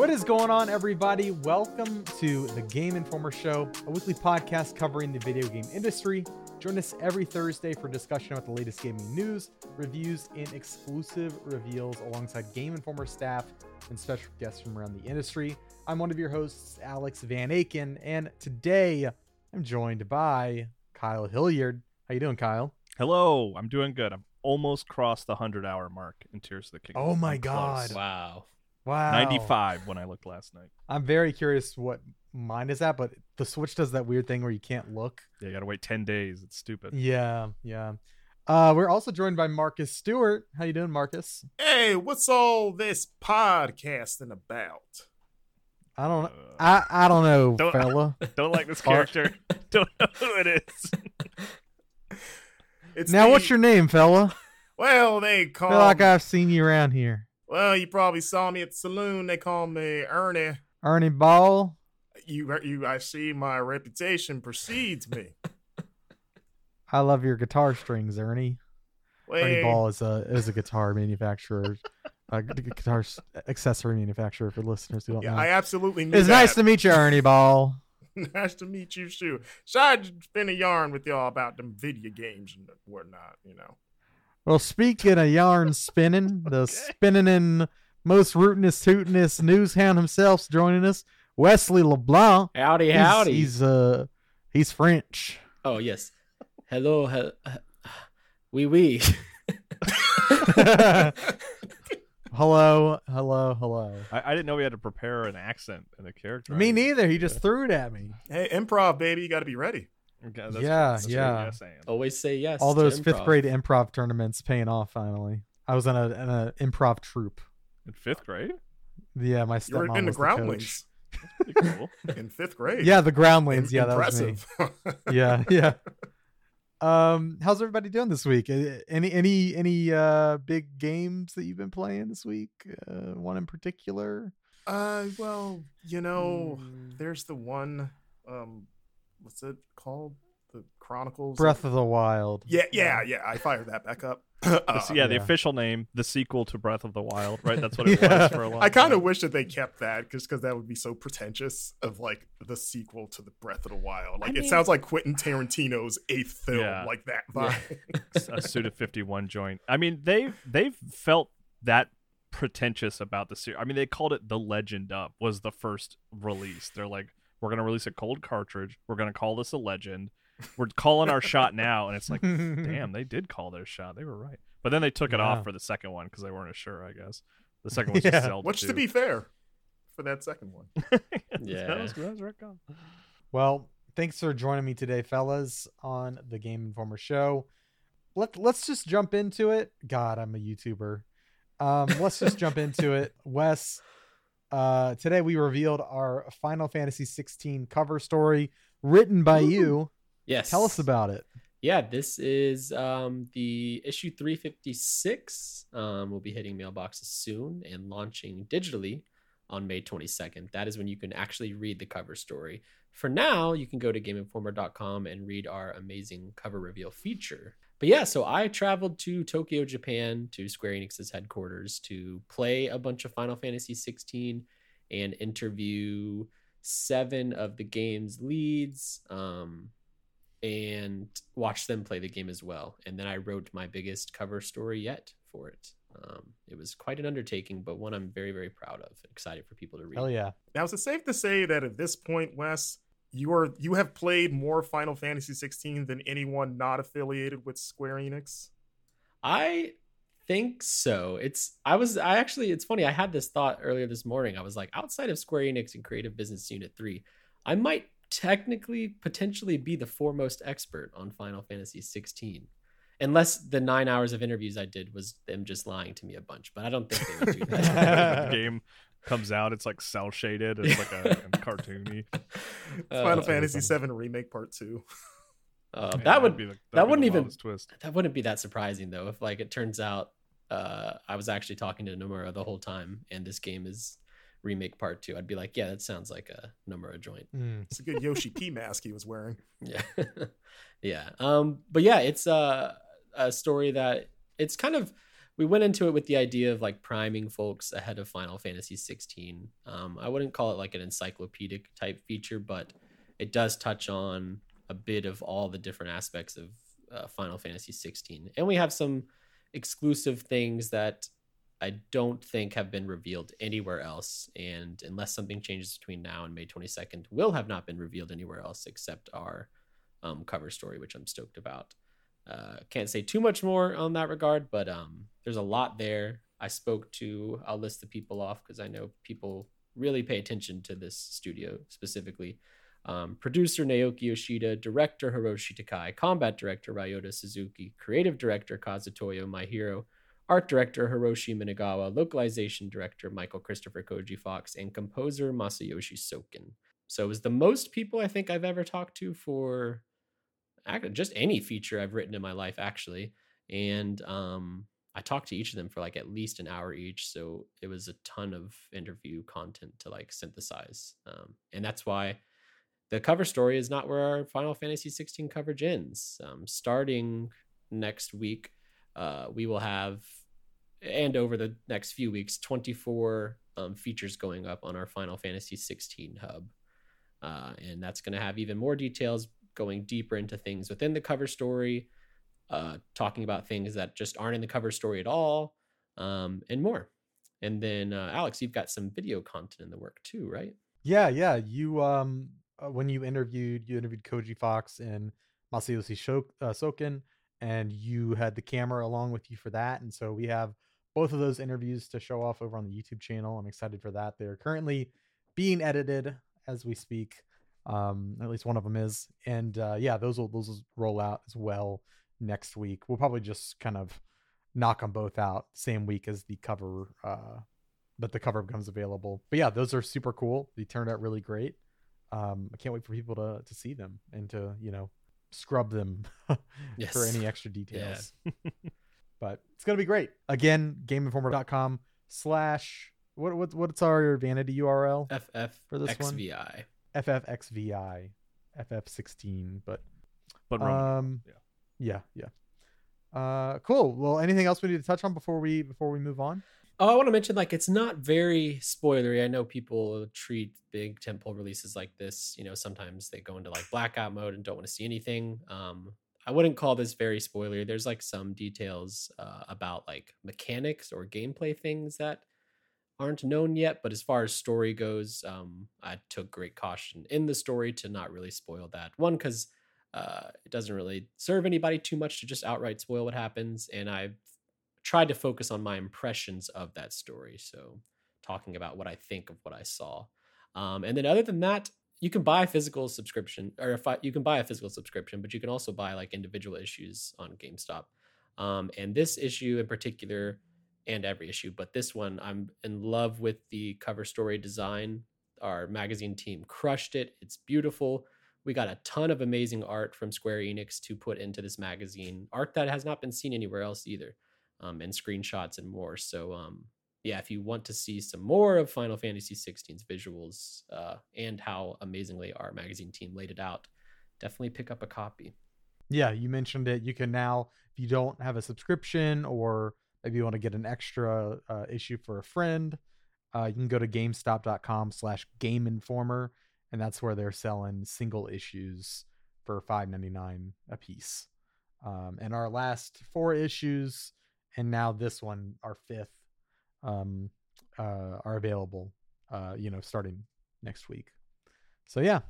What is going on, everybody? Welcome to the Game Informer Show, a weekly podcast covering the video game industry. Join us every Thursday for discussion about the latest gaming news, reviews, and exclusive reveals alongside Game Informer staff and special guests from around the industry. I'm one of your hosts, Alex Van Aken, and today I'm joined by Kyle Hilliard. How you doing, Kyle? Hello, I'm doing good. I'm almost crossed the 100 hour mark in Tears of the Kingdom. Oh my I'm God. close. Wow. Wow. 95 when I looked last night. I'm very curious what mine is at, but the Switch does that weird thing where you can't look. Yeah, you gotta wait 10 days. It's stupid. Yeah, yeah. Uh, we're also joined by Marcus Stewart. How you doing, Marcus? Hey, what's all this podcasting about? I don't know. Uh, I, I don't know, Don't- fella. don't like this character. don't know who it is. It's now, the- what's your name, fella? Well, they call. feel like I've seen you around here. Well, you probably saw me at the saloon. They call me Ernie. Ernie Ball. You, you. I see my reputation precedes me. I love your guitar strings, Ernie. Ernie Ball is a is a guitar manufacturer, a guitar accessory manufacturer for listeners who don't yeah, know. I absolutely knew it's that. nice to meet you, Ernie Ball. nice to meet you, too. So I just spin a yarn with y'all about them video games and whatnot. You know. Well, speaking of yarn spinning, the spinning and most rootinest, tootinest news hound himself's joining us. Wesley LeBlanc. Howdy, He's- howdy. He's, uh he's French. oh, yes. Hello. He- oui, oui. hello, hello, hello. I, I didn't know we had to prepare an accent and a character. Me neither. He just threw it at me. Hey, improv, baby. You got to be ready. Okay, that's Yeah, that's yeah. yes, Always say yes. All to those fifth grade improv tournaments paying off finally. I was in a in a improv troupe. In fifth grade? Yeah, my You were stepmom in the was the coach. groundlings Pretty cool. in fifth grade. Yeah, the groundlings. Yeah, that was me. impressive. yeah yeah um how's everybody doing this week Uh, any any any uh big games that you've been playing this week uh one in particular Uh, well, you know, Hmm. there's the one. Um, what's it called? The Chronicles. breath of the wild Yeah, yeah, yeah. I fired that back up. Uh, yeah, the yeah. official name, the sequel to Breath of the Wild, right? That's what it Yeah. was for a long I kind of wish that they kept that just because that would be so pretentious of like the sequel to the Breath of the Wild. Like I it mean- sounds like Quentin Tarantino's eighth film, Yeah. like that Yeah. vibe. a Suda 51 joint. I mean, they've they've felt that pretentious about the series. I mean, they called it the Legend Up was the first release. They're like, we're gonna release a cold cartridge. We're gonna call this a legend. We're calling our shot now, and it's like, damn, they did call their shot. They were right. But then they took it Yeah. off for the second one because they weren't as sure. I guess the second one's Yeah. just Zelda. Which, to be fair, for that second one, Yeah. that was, that was right call. well thanks for joining me today fellas on the game informer show Let, let's just jump into it god i'm a youtuber um let's just jump into it wes uh today we revealed our final fantasy 16 cover story written by you Yes. tell us about it Yeah, this is um, the issue 356. Um, we'll be hitting mailboxes soon and launching digitally on May 22nd. That is when you can actually read the cover story. For now, you can go to GameInformer.com and read our amazing cover reveal feature. But yeah, so I traveled to Tokyo, Japan, to Square Enix's headquarters to play a bunch of Final Fantasy 16 and interview seven of the game's leads. Um, and watch them play the game as well. And then I wrote my biggest cover story yet for it. Um, it was quite an undertaking, but one I'm very, very proud of. Excited for people to read. hell yeah now is it safe to say that at this point, Wes, you are you have played more Final Fantasy 16 than anyone not affiliated with Square Enix? I think so. It's I was I actually it's funny. I had this thought earlier this morning. I was like, outside of Square Enix and Creative Business Unit three, I might technically potentially be the foremost expert on Final Fantasy 16. Unless the nine hours of interviews I did was them just lying to me a bunch, but I don't think they would do that. game comes out, it's like cel shaded, it's like a, a cartoony. Final Uh, Fantasy VII Remake Part 2. uh, Yeah, that that'd would be the, that that'd be wouldn't the even- twist. that wouldn't be that surprising though if like it turns out uh i was actually talking to nomura the whole time and this game is remake part two i'd be like yeah that sounds like a nomura joint Mm. It's a good Yoshi P mask he was wearing. yeah yeah um but yeah it's uh, a story that it's kind of we went into it with the idea of like priming folks ahead of Final Fantasy 16. Um, I wouldn't call it like an encyclopedic type feature, but it does touch on a bit of all the different aspects of uh, Final Fantasy 16, and we have some exclusive things that I don't think have been revealed anywhere else. And unless something changes between now and May 22nd, will have not been revealed anywhere else except our um, cover story, which I'm stoked about. Uh, can't say too much more on that regard, but um, there's a lot there. I spoke to, I'll list the people off because I know people really pay attention to this studio specifically. Um, producer Naoki Yoshida, director Hiroshi Takai, combat director Ryota Suzuki, creative director Kazutoyo Maehiro, art director Hiroshi Minagawa, localization director Michael Christopher Koji Fox, and composer Masayoshi Soken. So it was the most people I think I've ever talked to for just any feature I've written in my life, actually. And um, I talked to each of them for like at least an hour each. So it was a ton of interview content to like synthesize. Um, and that's why the cover story is not where our Final Fantasy 16 coverage ends. Um, starting next week, uh, we will have, and over the next few weeks, 24 um, features going up on our Final Fantasy 16 hub. Uh, and that's going to have even more details going deeper into things within the cover story, uh, talking about things that just aren't in the cover story at all, um, and more. And then, uh, Alex, you've got some video content in the work too, right? Yeah, yeah. You um, uh, when you interviewed, you interviewed Koji Fox and Masayoshi Shok- uh, Soken, and you had the camera along with you for that. And so we have both of those interviews to show off over on the YouTube channel. I'm excited for that. They're currently being edited as we speak. Um, at least one of them is, and uh, yeah, those will those will roll out as well next week. We'll probably just kind of knock them both out same week as the cover uh that the cover becomes available. But yeah, those are super cool. They turned out really great. Um, I can't wait for people to to see them and to you know scrub them Yes. for any extra details. but it's gonna be great. Again, GameInformer.com slash what what what's our vanity URL? FF for this one? FFXVI. FFXVI, FF16. But But Roman, um, yeah. yeah, yeah. Uh, cool. Well, anything else we need to touch on before we before we move on? Oh, I want to mention like it's not very spoilery. I know people treat big temple releases like this. You know, sometimes they go into like blackout mode and don't want to see anything. Um, I wouldn't call this very spoilery. There's like some details uh, about like mechanics or gameplay things that aren't known yet. But as far as story goes, um, I took great caution in the story to not really spoil that. One, because uh, it doesn't really serve anybody too much to just outright spoil what happens, and I've tried to focus on my impressions of that story. So, talking about what I think of what I saw. Um, and then, other than that, you can buy a physical subscription, or if I, you can buy a physical subscription, but you can also buy like individual issues on GameStop. Um, and this issue in particular, and every issue, but this one, I'm in love with the cover story design. Our magazine team crushed it. It's beautiful. We got a ton of amazing art from Square Enix to put into this magazine, art that has not been seen anywhere else either, um, and screenshots and more. So, um, yeah, if you want to see some more of Final Fantasy 16's visuals uh, and how amazingly our magazine team laid it out, definitely pick up a copy. Yeah, you mentioned it. You can now, if you don't have a subscription or maybe you want to get an extra uh, issue for a friend, uh, you can go to GameStop.com slash Game Informer, and that's where they're selling single issues for five ninety nine a piece. Um, and our last four issues, and now this one, our fifth, um, uh, are available. Uh, you know, starting next week. So yeah,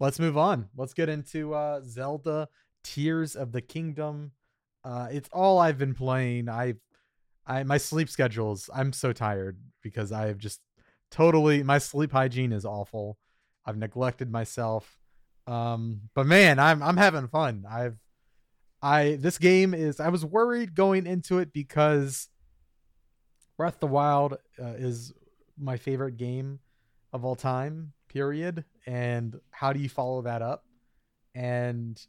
let's move on. Let's get into uh, Zelda Tears of the Kingdom. Uh, it's all I've been playing. I've I my sleep schedules. I'm so tired because I have just totally my sleep hygiene is awful. I've neglected myself. Um, but man, I'm I'm having fun. I've I this game is I was worried going into it because Breath of the Wild uh, is my favorite game of all time, period. And how do you follow that up? And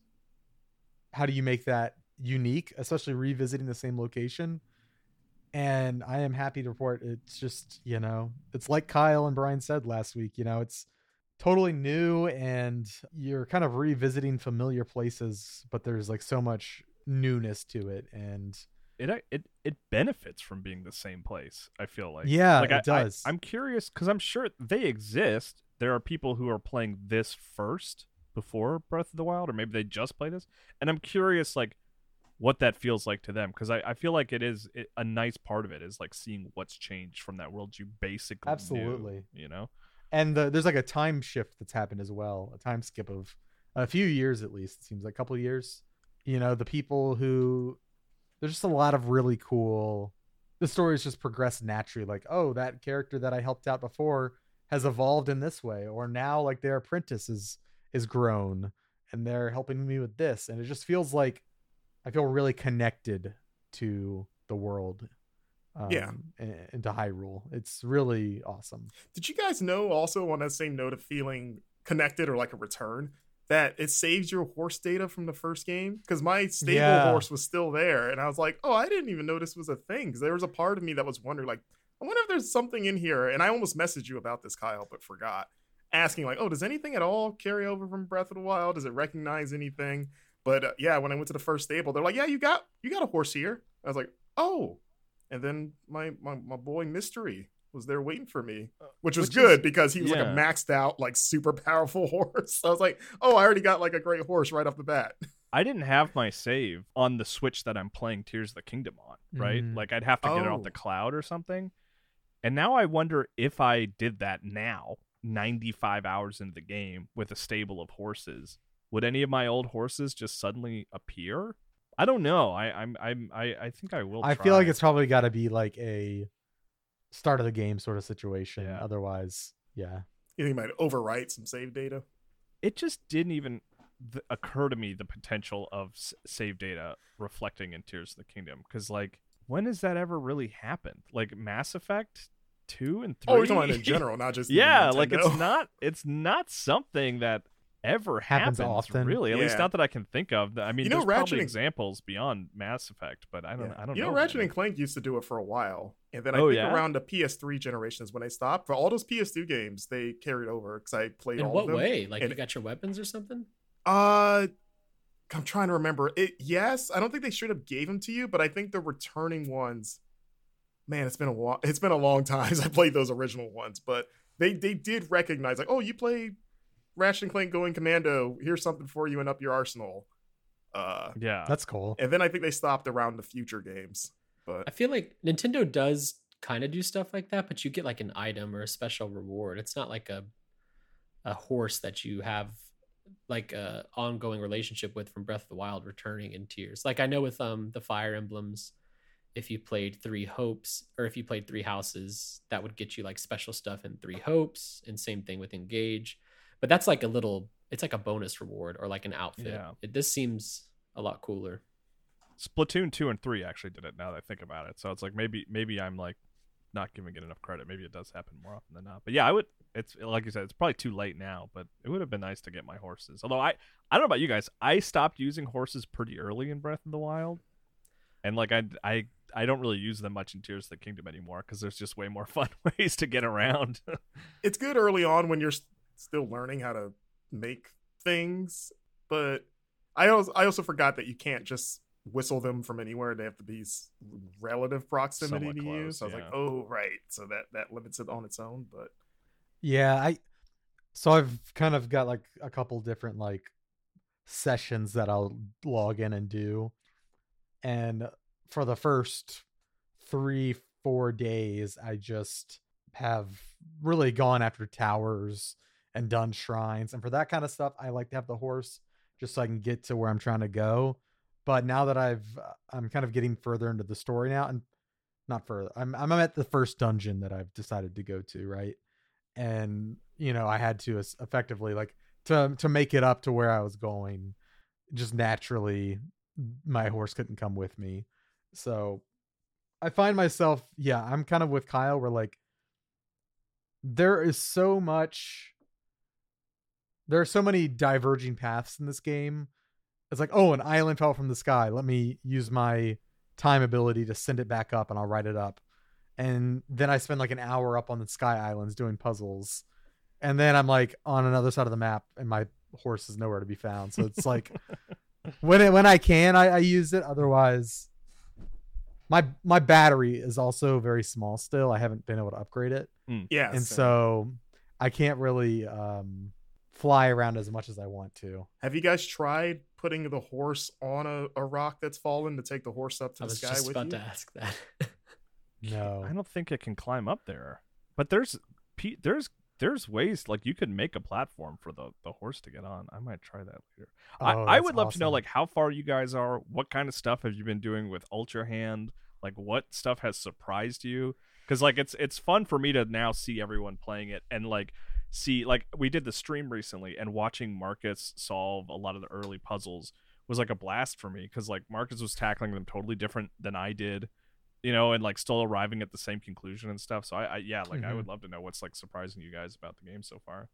how do you make that unique, especially revisiting the same location? And I am happy to report it's just, you know, it's like Kyle and Brian said last week, you know, it's totally new and you're kind of revisiting familiar places, but there's like so much newness to it. And it uh, it it benefits from being the same place. I feel like Yeah, like it I, does. I, am curious because I'm sure they exist. There are people who are playing this first before Breath of the Wild, or maybe they just play this, and I'm curious like what that feels like to them because I, I feel like it is it, a nice part of it is like seeing what's changed from that world you basically knew, Absolutely. you know and the, there's like a time shift that's happened as well a time skip of a few years at least it seems like a couple of years you know the people who there's just a lot of really cool the stories just progress naturally like oh that character that i helped out before has evolved in this way or now like their apprentice is is grown and they're helping me with this and it just feels like i feel really connected to the world um, Yeah. and, and to hyrule it's really awesome Did you guys know also on that same note of feeling connected or like a return that it saves your horse data from the first game? Because my stable Yeah. horse was still there, and I was like, oh, I didn't even know this was a thing. Because there was a part of me that was wondering, like, I wonder if there's something in here. And I almost messaged you about this, Kyle, but forgot. Asking like, oh, does anything at all carry over from Breath of the Wild? Does it recognize anything? But uh, yeah, when I went to the first stable, they're like, yeah, you got you got a horse here. I was like, oh. And then my my, my boy Mystery was there waiting for me, which was Which good is- because he was like a maxed out, like super powerful horse. I was like, oh, I already got like a great horse right off the bat. I didn't have my save on the Switch that I'm playing Tears of the Kingdom on, right? Mm. Like I'd have to get it off Oh. the cloud or something. And now I wonder if I did that now, 95 hours into the game with a stable of horses, would any of my old horses just suddenly appear? I don't know. I I'm I'm I, I think I will I feel like it's probably got to be like a start of the game sort of situation. Yeah. Otherwise, yeah. You think he might overwrite some save data? it just didn't even th- occur to me the potential of s- save data reflecting in Tears of the Kingdom because like when has that ever really happened? Like Mass Effect two and three. Oh, we're talking about in general, not just yeah, like it's not it's not something that ever Happens happens, often. really. At least not that I can think of. I mean, You know, there's Ratchet probably and- examples beyond Mass Effect, but I don't. Yeah. I don't you know, know. Ratchet really. and Clank used to do it for a while, and then I Oh, think yeah? around the PS3 generations when they stopped. For all those PS2 games, they carried over because I played In all what of them. way? Like And- you got your weapons or something? Uh, I'm trying to remember. It yes, I don't think they straight up gave them to you, but I think the returning ones. Man, it's been a while. It's been a long time since I played those original ones, but they they did recognize like, oh, you played Ratchet and Clank Going Commando. Here's something for you and up your arsenal. Uh, Yeah, That's cool. and then I think they stopped around the future games. But I feel like Nintendo does kind of do stuff like that, but you get like an item or a special reward. It's not like a a horse that you have like a ongoing relationship with from Breath of the Wild returning in tears. Like I know with um the Fire Emblems, if you played Three Hopes or if you played Three Houses, that would get you like special stuff in Three Hopes, and same thing with Engage. But that's like a little, it's like a bonus reward or like an outfit. Yeah. It, this seems a lot cooler. Splatoon two and three actually did it. Now that I think about it, so it's like maybe maybe I'm like not giving it enough credit. Maybe it does happen more often than not. But yeah, I would. It's like you said, it's probably too late now. But it would have been nice to get my horses. Although I I don't know about you guys. I stopped using horses pretty early in Breath of the Wild, and like I I I don't really use them much in Tears of the Kingdom anymore because there's just way more fun ways to get around. it's good early on when you're s- still learning how to make things. But I also I also forgot that you can't just whistle them from anywhere. They have to be relative proximity Somewhat to you. So I was like, oh right, so that that limits it on its own. But Yeah, I so I've kind of got like a couple different like sessions that I'll log in and do. And for the first 3 4 days I just have really gone after towers and done shrines. And for that kind of stuff, I like to have the horse just so I can get to where I'm trying to go. But now that I've uh, I'm kind of getting further into the story now and not further. I'm I'm at the first dungeon that I've decided to go to, right? and you know i had to effectively like to to make it up to where i was going just naturally my horse couldn't come with me so i find myself yeah i'm kind of with kyle where like there is so much there are so many diverging paths in this game it's like oh an island fell from the sky let me use my time ability to send it back up and i'll write it up and then I spend like an hour up on the Sky Islands doing puzzles, and then I'm like on another side of the map, and my horse is nowhere to be found. So it's like when it, when I can, I, I use it. Otherwise, my my battery is also very small still. I haven't been able to upgrade it, Yeah. and same. so I can't really um, fly around as much as I want to. have you guys tried putting the horse on a, a rock that's fallen to take the horse up to I the was sky just with about you? to ask that. No, I don't think it can climb up there. But there's there's there's ways like you could make a platform for the the horse to get on. I might try that later. I, Oh, I that's would love to know like how far you guys are. What kind of stuff have you been doing with Ultra Hand? Like what stuff has surprised you? Because like it's it's fun for me to now see everyone playing it and like see like we did the stream recently and watching Marcus solve a lot of the early puzzles was like a blast for me because like Marcus was tackling them totally different than I did, you know, and like still arriving at the same conclusion and stuff. So I, I yeah, like I Mhm. would love to know what's like surprising you guys about the game so far.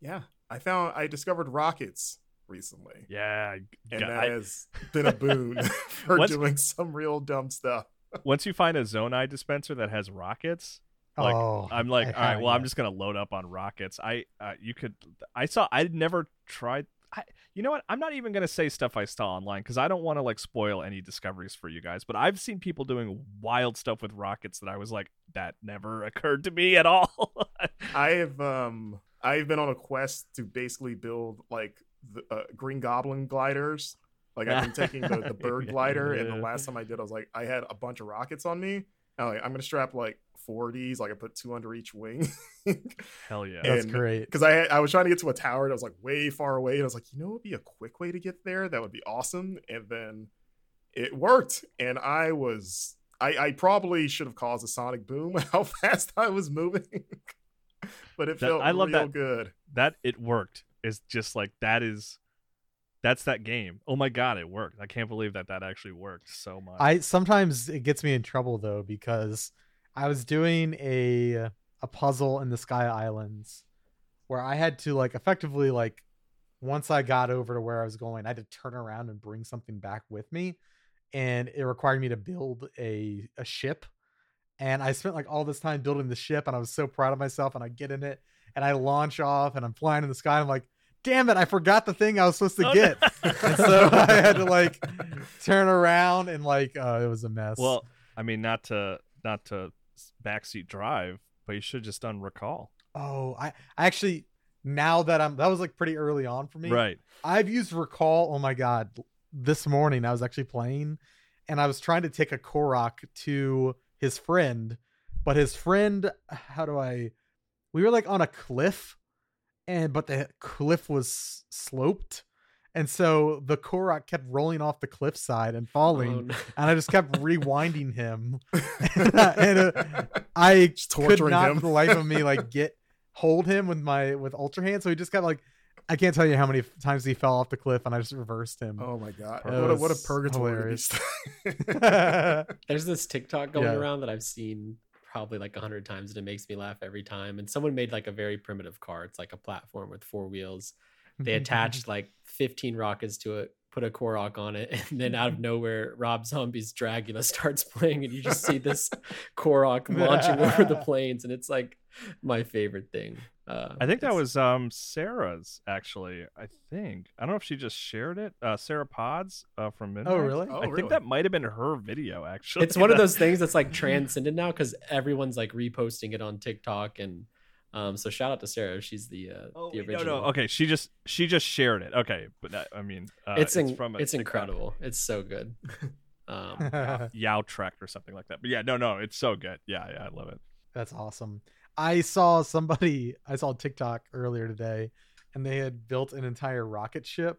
Yeah. I found I discovered rockets recently. Yeah, And that I- has been a boon for What's- doing some real dumb stuff. once you find a Zonai dispenser that has rockets, like oh, I'm like, I all right, haven't well, I'm just gonna load up on rockets. I, uh, you could, I saw, I never tried. I, you know what? I'm not even gonna say stuff I saw online because I don't want to like spoil any discoveries for you guys. But I've seen people doing wild stuff with rockets that I was like, that never occurred to me at all. I have um I've been on a quest to basically build like the uh, Green Goblin gliders. Like I've been taking the, the bird glider, and the last time I did, I was like, I had a bunch of rockets on me. I'm like, I'm gonna strap like four of these. Like I put two under each wing. Hell yeah. that's and- great. Because I I was trying to get to a tower and I was like way far away, and I was like, you know, it'd be a quick way to get there. That would be awesome. And then it worked, and I was I, I probably should have caused a sonic boom how fast I was moving, but it That- felt I love real that- good. that it worked is just like that is, that's that game. Oh my god, it worked! I can't believe that that actually worked so much. I sometimes it gets me in trouble though because I was doing a a puzzle in the Sky Islands where I had to like effectively like once I got over to where I was going, I had to turn around and bring something back with me, and it required me to build a a ship. And I spent like all this time building the ship, and I was so proud of myself. And I get in it, and I launch off, and I'm flying in the sky. And I'm like, "Damn it! I forgot the thing I was supposed to Oh, get." and so I had to like turn around and like uh, it was a mess. Well, I mean, not to not to s- backseat drive, but you should have just done recall. oh, I, I actually now that I'm that was like pretty early on for me. Right. I've used recall. Oh my god, this morning I was actually playing, and I was trying to take a Korok to his friend, but his friend, how do I? We were like on a cliff, and but the cliff was sloped. And so the Korok kept rolling off the cliffside and falling, Oh, no. and I just kept rewinding him. and uh, I Just could not him. for the life of me like get hold him with my with ultra hand. So he just got like I can't tell you how many times he fell off the cliff and I just reversed him. Oh my god! What a, what a purgatory! There's this TikTok going Yeah. around that I've seen probably like a hundred times, and it makes me laugh every time. And someone made like a very primitive car. It's like a platform with four wheels. They attached like 15 rockets to it, put a Korok on it, and then out of nowhere, Rob Zombie's Dracula starts playing, and you just see this Korok launching over the plains, and it's like my favorite thing. Uh, I think that was um Sarah's actually. I think I don't know if she just shared it. Uh, Sarah Pods uh, from Midnight. Oh really? Oh, I really? think that might have been her video actually. it's one of those things that's like transcended now because everyone's like reposting it on TikTok and um so shout out to Sarah she's the uh Oh, the wait, no, original no. Okay, she just she just shared it. Okay, but that, I mean, uh, it's in, from a it's TikTok. incredible it's so good um Yow Trek or something like that. But yeah, no, no, it's so good. Yeah, yeah, I love it. That's awesome. I saw somebody I saw TikTok earlier today and they had built an entire rocket ship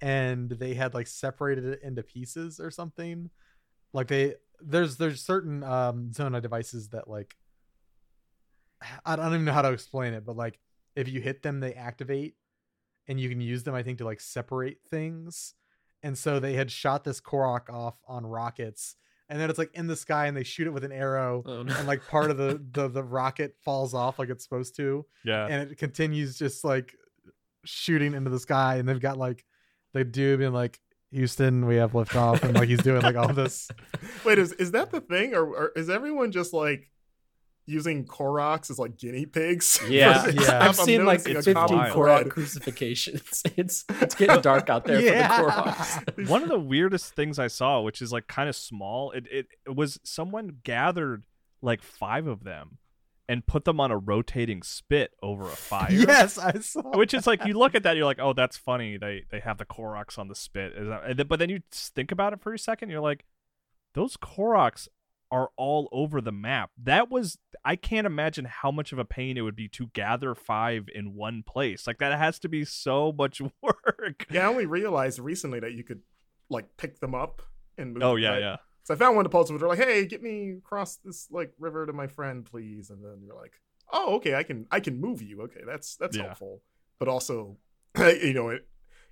and they had like separated it into pieces or something. Like they there's there's certain um Zonai devices that like I don't even know how to explain it, but like if you hit them they activate and you can use them I think to like separate things. And so they had shot this Korok off on rockets and then it's like in the sky and they shoot it with an arrow oh, no. and like part of the, the the rocket falls off like it's supposed to Yeah, and it continues just like shooting into the sky and they've got like the dude being like houston we have liftoff and like he's doing like all this Wait, is is that the thing, or, or is everyone just like using Koroks as like guinea pigs. Yeah, yeah. I've I'm seen like noticing a 15 common wild. Korok thread. crucifixions. It's it's getting dark out there Yeah. for the Koroks. One of the weirdest things I saw, which is like kind of small, it, it it was someone gathered like five of them and put them on a rotating spit over a fire. yes, I saw. Which is like you look at that, you're like, oh, that's funny. They they have the Koroks on the spit, Is that- but then you think about it for a second, you're like, those Koroks are all over the map. That was I can't imagine how much of a pain it would be to gather five in one place. Like that has to be so much work. Yeah, I only realized recently that you could like pick them up and move Oh yeah, right? yeah. So I found one the posts where they're like, "Hey, get me across this like river to my friend, please." And then you're like, "Oh, okay, I can I can move you. Okay, that's that's Yeah. helpful." But also, you know, it,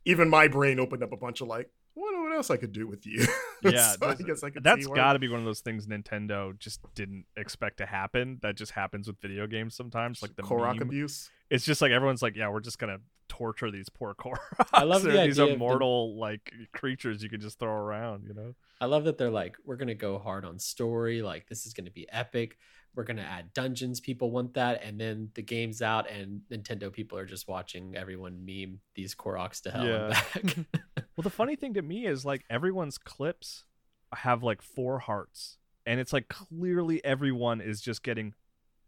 even my brain opened up a bunch of like, "What what else I could do with you?" Yeah, So I those- guess I could. That's see where- got to be one of those things Nintendo just didn't expect to happen. That just happens with video games sometimes. Like the Korok meme. abuse. It's just like everyone's like, yeah, we're just gonna torture these poor Koroks. I love the They're these idea of the- immortal like creatures you can just throw around. You know? I love that they're like, we're gonna go hard on story. Like this is gonna be epic. We're gonna add dungeons. People want that, and then the game's out, and Nintendo people are just watching everyone meme these Koroks to hell and back. Well, the funny thing to me is like everyone's clips have like four hearts, and it's like clearly everyone is just getting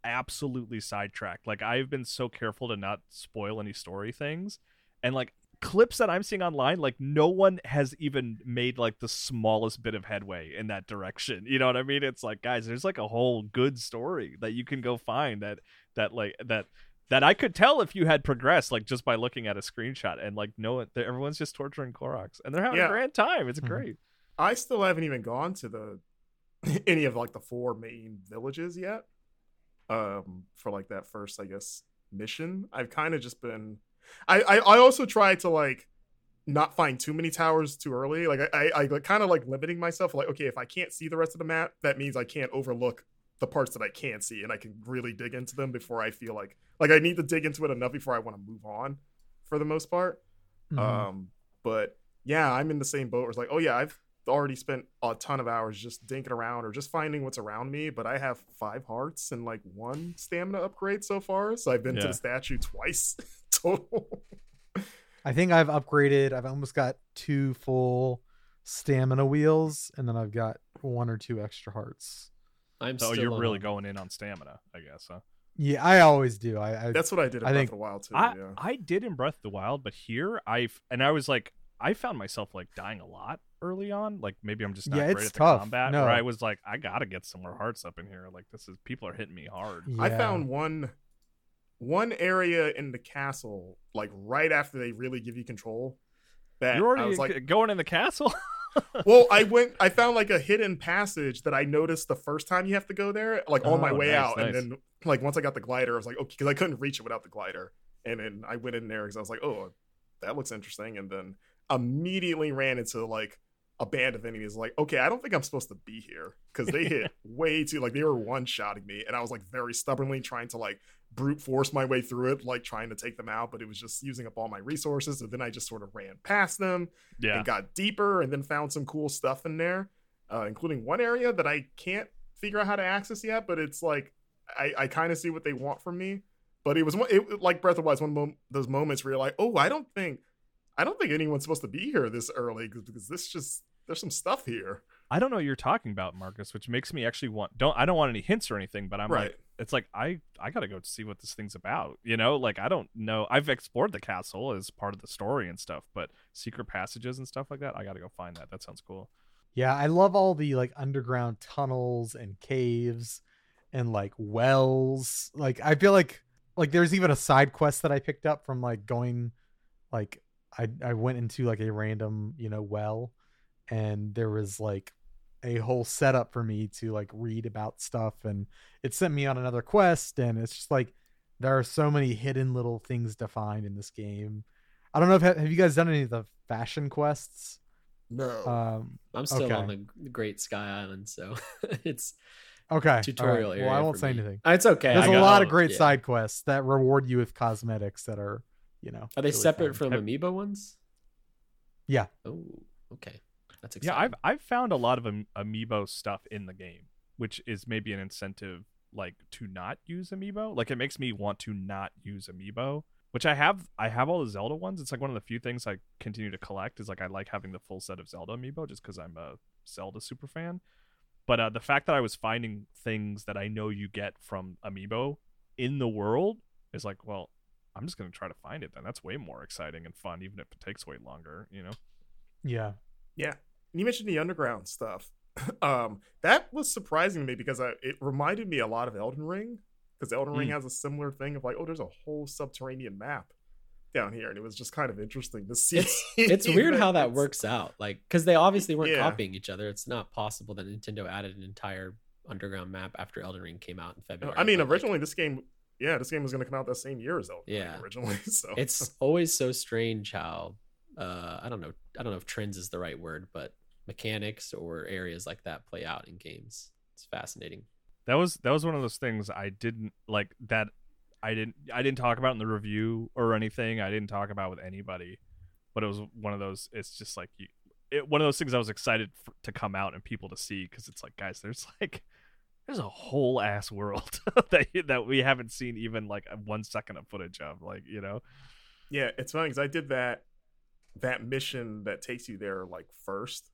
absolutely sidetracked. Like I've been so careful to not spoil any story things, and like clips that I'm seeing online, like no one has even made like the smallest bit of headway in that direction. You know what I mean? It's like, guys, there's like a whole good story that you can go find that that like that that I could tell if you had progressed, like just by looking at a screenshot and like no, it. Everyone's just torturing Koroks, and they're having Yeah. a grand time. It's Mhm. great. I still haven't even gone to the any of like the four main villages yet. Um, for like that first, I guess, mission. I've kind of just been. I, I I also try to like not find too many towers too early. Like I I, I kind of like limiting myself. Like okay, if I can't see the rest of the map, that means I can't overlook the parts that I can't see, and I can really dig into them before I feel like like I need to dig into it enough before I want to move on. For the most part, Mhm. um, but yeah, I'm in the same boat. Where it's like, oh yeah, I've already spent a ton of hours just dinking around or just finding what's around me. But I have five hearts and like one stamina upgrade so far. So I've been to the statue twice total. I think I've upgraded. I've almost got two full stamina wheels, and then I've got one or two extra hearts. I'm So still you're on- really going in on stamina, I guess. Huh? Yeah, I always do. I, I That's what I did in I Breath think- of the Wild too. I yeah. I did in Breath of the Wild, but here I've and I was like I found myself like dying a lot early on. Like maybe I'm just not Yeah, great it's at the tough. combat. No. Where I was like, I gotta get some more hearts up in here. Like this is people are hitting me hard. yeah. I found one one area in the castle like right after they really give you control. That You're I already was like, going in the castle. well, I went. I found like a hidden passage that I noticed the first time you have to go there, like on my Oh, way nice, out, and then like once I got the glider, I was like, okay, because I couldn't reach it without the glider, and then I went in there because I was like, oh, that looks interesting, and then immediately ran into like a band of enemies. Like, okay, I don't think I'm supposed to be here because they hit way too like they were one shotting me, and I was like very stubbornly trying to like brute force my way through it, like trying to take them out, but it was just using up all my resources, and then I just sort of ran past them yeah. and got deeper and then found some cool stuff in there, uh, including one area that I can't figure out how to access yet, but it's like I, I kind of see what they want from me. But it was one, it, like Breath of the Wild, one of those moments where you're like, oh, I don't think, I don't think anyone's supposed to be here this early because, because this just there's some stuff here. I don't know what you're talking about, Marcus, which makes me actually want don't I don't want any hints or anything, but I'm right. like it's like I I gotta go see what this thing's about. You know, like I don't know. I've explored the castle as part of the story and stuff, but secret passages and stuff like that, I gotta go find that. That sounds cool. Yeah, I love all the like underground tunnels and caves and like wells. Like I feel like like there's even a side quest that I picked up from like going like I I went into like a random, you know, well and there was like a whole setup for me to like read about stuff and it sent me on another quest and it's just like there are so many hidden little things to find in this game. I don't know if have you guys done any of the fashion quests? No. Um I'm still Okay. on the Great Sky Island, so it's Okay. Tutorial right. area Well, I won't say me. anything. it's okay. There's I a got- lot of great yeah. side quests that reward you with cosmetics that are, you know. Are they really separate fun. from Have- Amiibo ones? Yeah. Oh, okay. That's Yeah, exciting. I've I've found a lot of am- amiibo stuff in the game, which is maybe an incentive like to not use amiibo. Like it makes me want to not use amiibo, which I have. I have all the Zelda ones. It's like one of the few things I continue to collect. Is like I like having the full set of Zelda amiibo just because I'm a Zelda super fan. But uh, the fact that I was finding things that I know you get from amiibo in the world is like, well, I'm just gonna try to find it. Then that's way more exciting and fun, even if it takes way longer. You know. Yeah. Yeah. You mentioned the underground stuff. um, that was surprising to me because I, it reminded me a lot of Elden Ring because Elden Ring Mm. has a similar thing of like, oh, there's a whole subterranean map down here, and it was just kind of interesting to see. It's it's weird how that works out. Like because they obviously weren't Yeah. copying each other. It's not possible that Nintendo added an entire underground map after Elden Ring came out in February. I mean, but, like, originally this game, yeah, this game was going to come out that same year as Elden Yeah. Ring originally. So it's always so strange how uh I don't know I don't know if trends is the right word, but mechanics or areas like that play out in games. It's fascinating. that was that was one of those things I didn't like that I didn't I didn't talk about in the review or anything. I didn't talk about with anybody, but it was one of those. It's just like you, it, one of those things I was excited for, to come out and people to see because it's like, guys, there's like there's a whole ass world that that we haven't seen even like one second of footage of. Like you know, yeah, it's funny because I did that that mission that takes you there like first.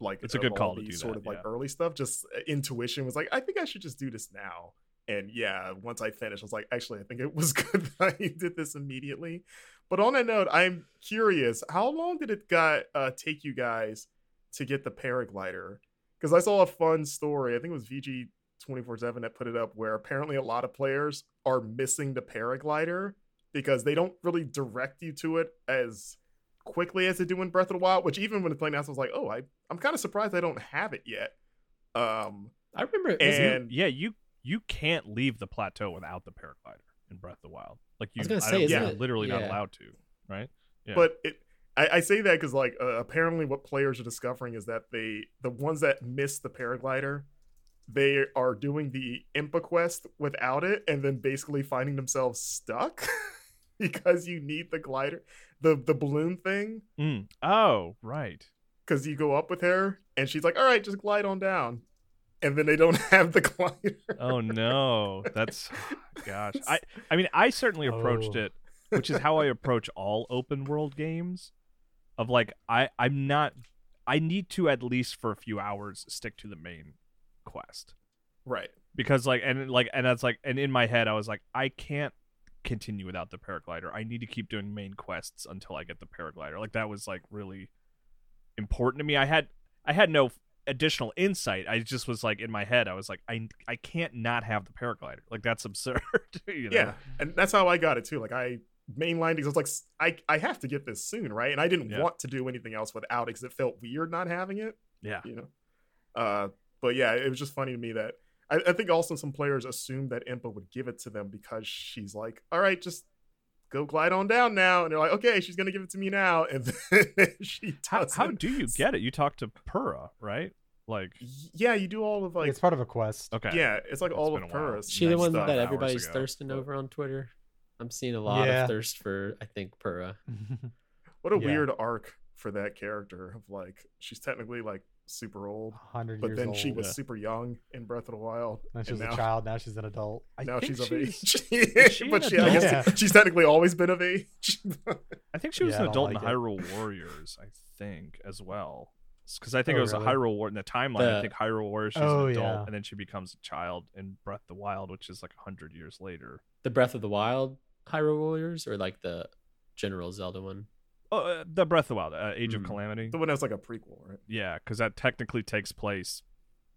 Like It's a good call to do sort that, of like yeah. early stuff. Just uh, intuition was like, I think I should just do this now. And yeah, once I finished, I was like, actually, I think it was good that I did this immediately. But on that note, I'm curious, how long did it got uh, take you guys to get the paraglider? Because I saw a fun story. I think it was VG 24 7 that put it up where apparently a lot of players are missing the paraglider because they don't really direct you to it as quickly as they do in Breath of the Wild. Which even when the playing I was like, oh, I I'm kind of surprised I don't have it yet. Um, I remember it and yeah, you you can't leave the plateau without the paraglider in Breath of the Wild. Like you, was gonna say, don't- isn't literally not allowed to, right? Yeah. but it I, I say that because like uh, apparently what players are discovering is that they the ones that miss the paraglider they are doing the impa quest without it and then basically finding themselves stuck because you need the glider the the balloon thing Mm. Oh, right. because you go up with her and she's like all right just glide on down and then they don't have the glider Oh no, that's gosh. I I mean, I certainly approached Oh. it, which is how I approach all open world games. Of like, I I'm not. I need to at least for a few hours stick to the main quest right because like and like and that's like and in my head I was like I can't continue without the paraglider. I need to keep doing main quests until I get the paraglider. Like that was like really important to me. I had I had no additional insight. I just was like in my head I was like I I can't not have the paraglider. Like that's absurd. you know? yeah and that's how i got it too like i mainlined because i was like i i have to get this soon right and i didn't Yeah. want to do anything else without it because it felt weird not having it Yeah. you know uh but yeah it was just funny to me that I, I think also some players assumed that impa would give it to them because she's like all right just go glide on down now and they're like okay she's gonna give it to me now and then she How doesn't. how do you get it? You talk to Purah, right? Like yeah you do all of like it's part of a quest. okay. yeah it's like It's all of a while. Purah's she the one that everybody's ago, thirsting but- over on Twitter. I'm seeing a lot Yeah. of thirst for I think Purah. what a Yeah. weird arc for that character of like she's technically like super old Hundred but then old. she was Yeah. super young in Breath of the Wild. Then she and was now, a child. Now she's an adult. I now think she's of she's- age. she but an she, I guess adult? she's technically always been of age. I think she was Yeah, an adult like in it. Hyrule Warriors, I think, as well. Because I think Oh, it was really? a Hyrule War in the timeline. I think Hyrule Warriors she's Oh, an adult, yeah. and then she becomes a child in Breath of the Wild, which is like hundred years later. The Breath of the Wild Hyrule Warriors or like the general Zelda one. Oh, uh, the Breath of the Wild, uh, Age of Hmm. Calamity. the one that's like a prequel, right? Yeah, because that technically takes place.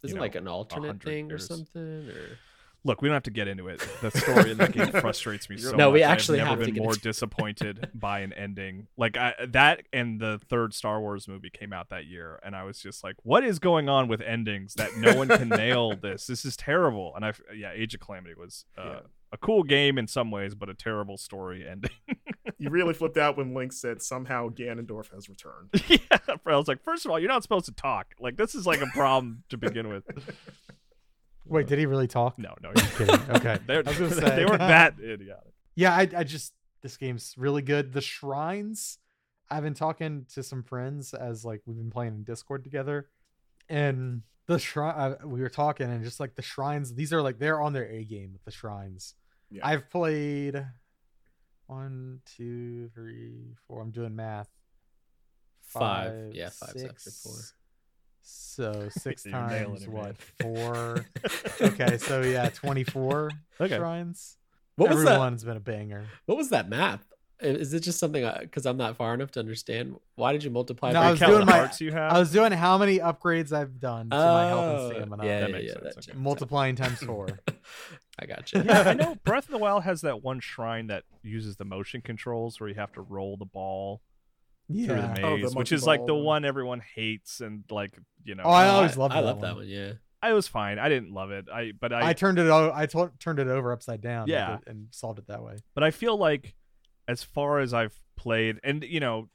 Isn't know, it like an alternate 100 thing or something or Look, we don't have to get into it. The story in that game frustrates me so No, much. we I've actually never have to been get more into disappointed by an ending. Like I, that, and the third Star Wars movie came out that year, and I was just like, "What is going on with endings that no one can nail this? This is terrible." And I, yeah, Age of Calamity was uh, Yeah. A cool game in some ways, but a terrible story ending. You really flipped out when Link said somehow Ganondorf has returned. yeah, I was like, first of all, you're not supposed to talk. Like this is like a problem to begin with. Wait, did he really talk? No, no, I'm kidding. Okay. They're, I was gonna they weren't that idiotic. Yeah, I, I just this game's really good. The shrines, I've been talking to some friends as like we've been playing in Discord together, and the shrine. Uh, we were talking, and just like the shrines, these are like they're on their A game with the shrines. Yeah. I've played one, two, three, four. I'm doing math. Five. Yeah, five's after four. So six times what? man. Four. okay, so yeah, twenty-four Okay. shrines. What was that? Everyone's been a banger. What was that math? Is it just something because I'm not far enough to understand? Why did you multiply? No, by I was doing my- you have. I was doing how many upgrades I've done to my health Oh, and stamina. Yeah, That yeah, makes yeah, sense, that okay. Multiplying times four. I got you. yeah, I know Breath of the Wild has that one shrine that uses the motion controls where you have to roll the ball through the maze, Oh, the which is like the ball. one everyone hates and like you know. Oh, I always loved I that love that one. Yeah. I was fine. I didn't love it. I but I, I turned it. O- I to- turned it over upside down. Yeah. and, and solved it that way. but I feel like as far as I've played, and you know,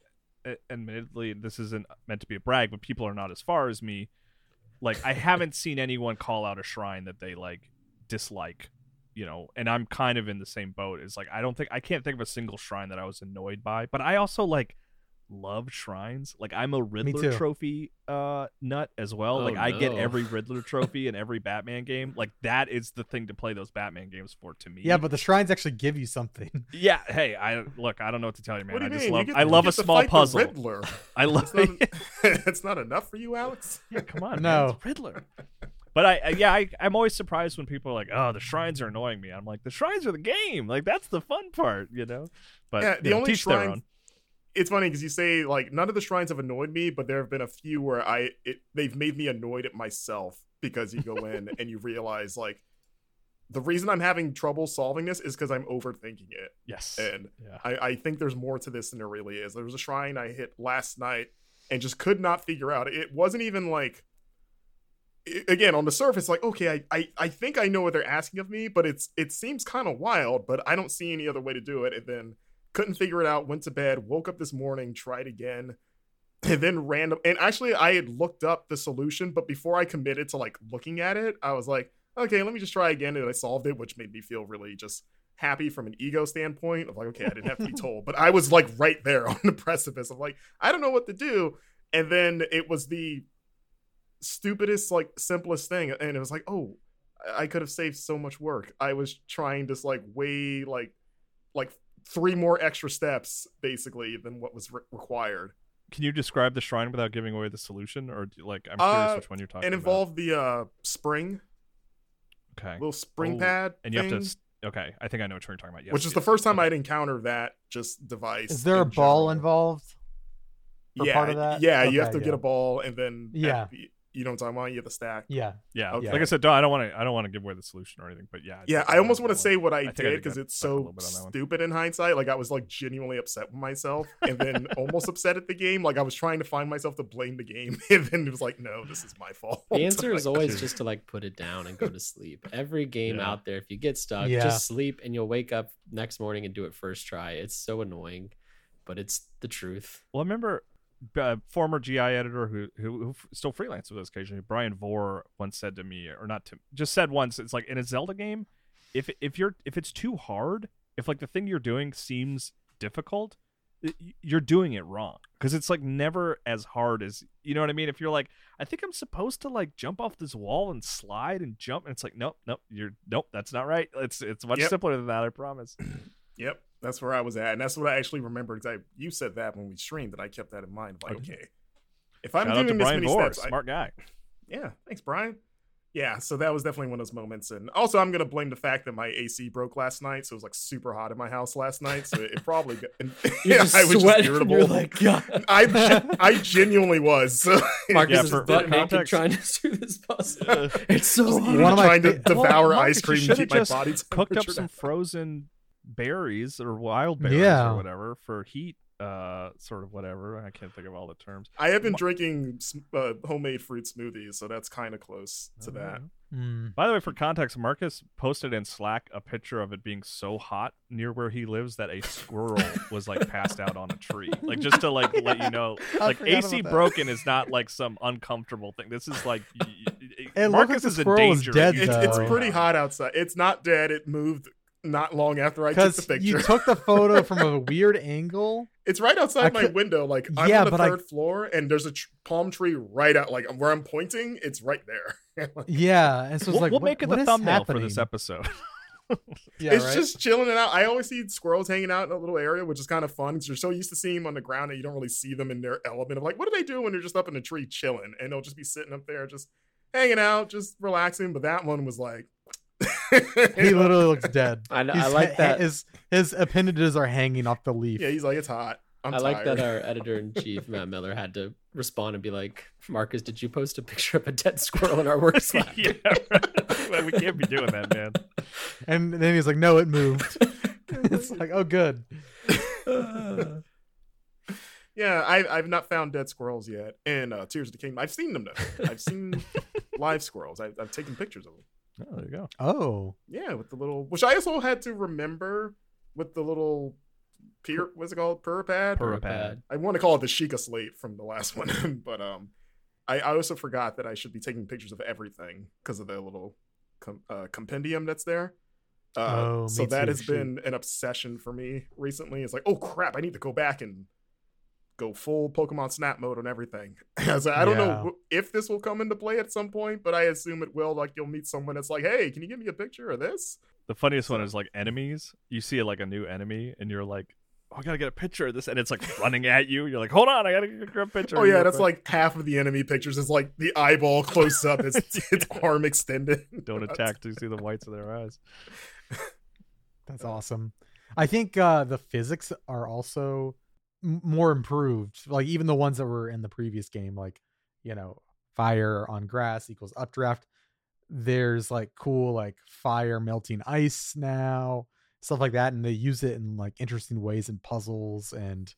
admittedly, this isn't meant to be a brag, but people are not as far as me. Like I haven't seen anyone call out a shrine that they like dislike, you know, and I'm kind of in the same boat. It's like I don't think I can't think of a single shrine that I was annoyed by, but I also like love shrines. Like I'm a Riddler trophy uh nut as well. Oh, like I get every Riddler trophy in every Batman game. Like that is the thing to play those Batman games for to me. Yeah, but the shrines actually give you something. Yeah, hey, I look. I don't know what to tell you, man. what do I you just mean? love. get, I love a small puzzle. Riddler. I love. It's not, it's not enough for you, Alex. yeah, come on, No. man, it's Riddler. But I, I yeah, I, I'm always surprised when people are like, "Oh, the shrines are annoying me." I'm like, "The shrines are the game. Like that's the fun part, you know." But Yeah, the know, only shrine- It's funny because you say like none of the shrines have annoyed me, but there have been a few where I it, they've made me annoyed at myself because you go in and you realize like the reason I'm having trouble solving this is because I'm overthinking it. Yes. And yeah. I, I think there's more to this than there really is. There was a shrine I hit last night and just could not figure out. It wasn't even like again on the surface, like, okay, I, I, I think I know what they're asking of me, but it's it seems kind of wild, but I don't see any other way to do it. And then couldn't figure it out, went to bed, woke up this morning, tried again. And then random and actually I had looked up the solution, but before I committed to like looking at it, I was like, okay, let me just try again. And I solved it, which made me feel really just happy from an ego standpoint of like, okay, I didn't have to be told, but I was like right there on the precipice of like, I don't know what to do. And then it was the stupidest, like simplest thing. And it was like, oh, I could have saved so much work. I was trying this like way like like three more extra steps basically than what was re- required. Can you describe the shrine without giving away the solution, or do- like I'm curious Uh, which one you're talking And about? involved the uh spring, Okay. little spring Oh, pad, and you have to. Okay, I think I know what you're talking about. Yes, which is the first time okay. I'd encounter that just device. Is there a in ball general. involved? for yeah, part of that? Yeah, you have to yeah. get a ball and then Yeah. You know what I'm talking about. You have to stack. Yeah. Yeah, Okay. like I said, don't, I don't want to. I don't want to give away the solution or anything, but yeah. Yeah, it's I almost want to say what I, I did did because it's so little bit on that one. stupid in hindsight. Like I was like genuinely upset with myself, and then almost upset at the game. Like I was trying to find myself to blame the game, and then it was like, no, this is my fault. The answer is always just to like put it down and go to sleep. Every game Yeah. out there, if you get stuck, Yeah. just sleep and you'll wake up next morning and do it first try. It's so annoying, but it's the truth. Well, I remember uh, former GI editor who, who who still freelances with us occasionally, Bryan Vore, once said to me, or not to, just said once, it's like in a Zelda game, if if you're if it's too hard, if like the thing you're doing seems difficult, you're doing it wrong because it's like never as hard as you know what I mean. If you're like, I think I'm supposed to like jump off this wall and slide and jump, and it's like, nope, nope, you're nope, that's not right. It's it's much Yep. simpler than that. I promise. Yep, that's where I was at, and that's what I actually remember. Because I you said that when we streamed, and I kept that in mind. Like, Okay. okay, if I'm Shout doing this Bryan many Vore, steps, I- smart guy. yeah, thanks, Bryan. Yeah, so that was definitely one of those moments, and also I'm gonna blame the fact that my AC broke last night, so it was like super hot in my house last night, so it probably got, and, yeah, just I was just irritable. You're like, God. I I genuinely was. So Marcus Yeah, is for- butt for naked trying to do this puzzle. Uh, it's so Just hard. eating, One of my trying to devour Well, Marcus, ice cream to keep my just body cooked up some frozen berries or wild berries Yeah. or whatever for heat uh sort of whatever i can't think of all the terms I have been Ma- drinking uh, homemade fruit smoothies, so that's kind of close to that. Mm. by the way for context marcus posted in slack a picture of it being so hot near where he lives that a squirrel was like passed out on a tree like just to like let you know like ac broken is not like some uncomfortable thing this is like y- y- It marcus like is in squirrel was danger dead, It's it's Oh, pretty hot outside. It's not dead. It moved not long after I took the picture. you took the photo from a weird angle, It's right outside I my window. Like I'm Yeah, on the but I- third floor, and there's a tr- palm tree right out. Like where I'm pointing, it's right there. Yeah, and so it's we'll like we'll what- make it the is thumbnail for this episode. Yeah, it's right? just chilling it out. I always see squirrels hanging out in a little area, which is kind of fun because you're so used to seeing them on the ground that you don't really see them in their element of like, what do they do when they're just up in a tree chilling? And they'll just be sitting up there, just hanging out, just relaxing. But that one was like, he literally looks dead. I, know, I like that. His his appendages are hanging off the leaf. yeah, he's like, it's hot. I'm i like that our editor in chief Matt Miller had to respond and be like, "Marcus, did you post a picture of a dead squirrel in our work Slack?" yeah, right. Well, we can't be doing that, man. And then he's like, "No, it moved." it's like, "Oh, good." Yeah, I, I've not found dead squirrels yet in uh, Tears of the Kingdom. I've seen them though. I've seen live squirrels. I've, I've taken pictures of them. Oh, there you go. Oh, Yeah, with the little, which I also had to remember with the little, peer, what's it called, purpad? Purah Pad. I want to call it the Sheikah slate from the last one, but um, I, I also forgot that I should be taking pictures of everything because of the little com- uh, compendium that's there. Uh, Oh, so that too, has shoot. been an obsession for me recently. It's like, oh crap, I need to go back and go full Pokemon Snap mode on everything. so I don't Yeah. know if this will come into play at some point, but I assume it will. Like you'll meet someone that's like, hey, can you give me a picture of this? The funniest one is like enemies. You see like a new enemy, and you're like, "Oh, I gotta get a picture of this," and it's like running at you. You're like, "Hold on, I gotta get a picture." Oh yeah, that's quick." like half of the enemy pictures is like the eyeball close up, its its arm extended. don't attack to see the whites of their eyes. that's awesome. I think uh the physics are also m- more improved. Like even the ones that were in the previous game, like you know, fire on grass equals updraft. There's like cool like fire melting ice now, stuff like that, and they use it in like interesting ways in puzzles and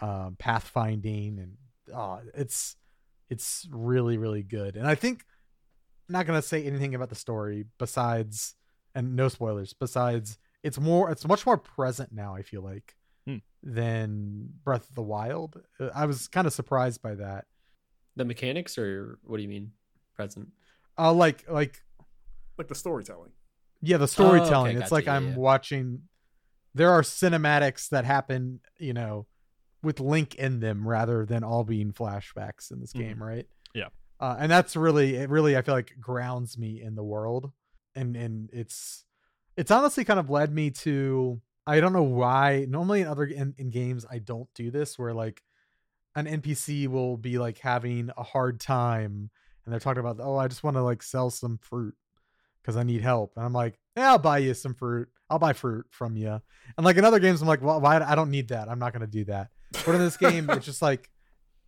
um, pathfinding, and it's it's really really good. And I think I'm not gonna say anything about the story besides, and no spoilers. Besides, it's more it's much more present now. I feel like Hmm. than Breath of the Wild. Uh, I was kind of surprised by that. The mechanics, or what do you mean? Present. Uh, like like like the storytelling. yeah, the Oh, storytelling. okay, it's gotcha, like yeah, I'm yeah. watching. There are cinematics that happen, you know, with Link in them rather than all being flashbacks in this Mhm. game, right? Yeah. uh, and that's really it. Really, I feel like grounds me in the world, and and it's it's honestly kind of led me to I don't know why. Normally in other in, in games I don't do this where like an NPC will be like having a hard time and they're talking about oh I just want to like sell some fruit because I need help and I'm like yeah I'll buy you some fruit I'll buy fruit from you and like in other games I'm like well why I don't need that I'm not gonna do that but in this game it's just like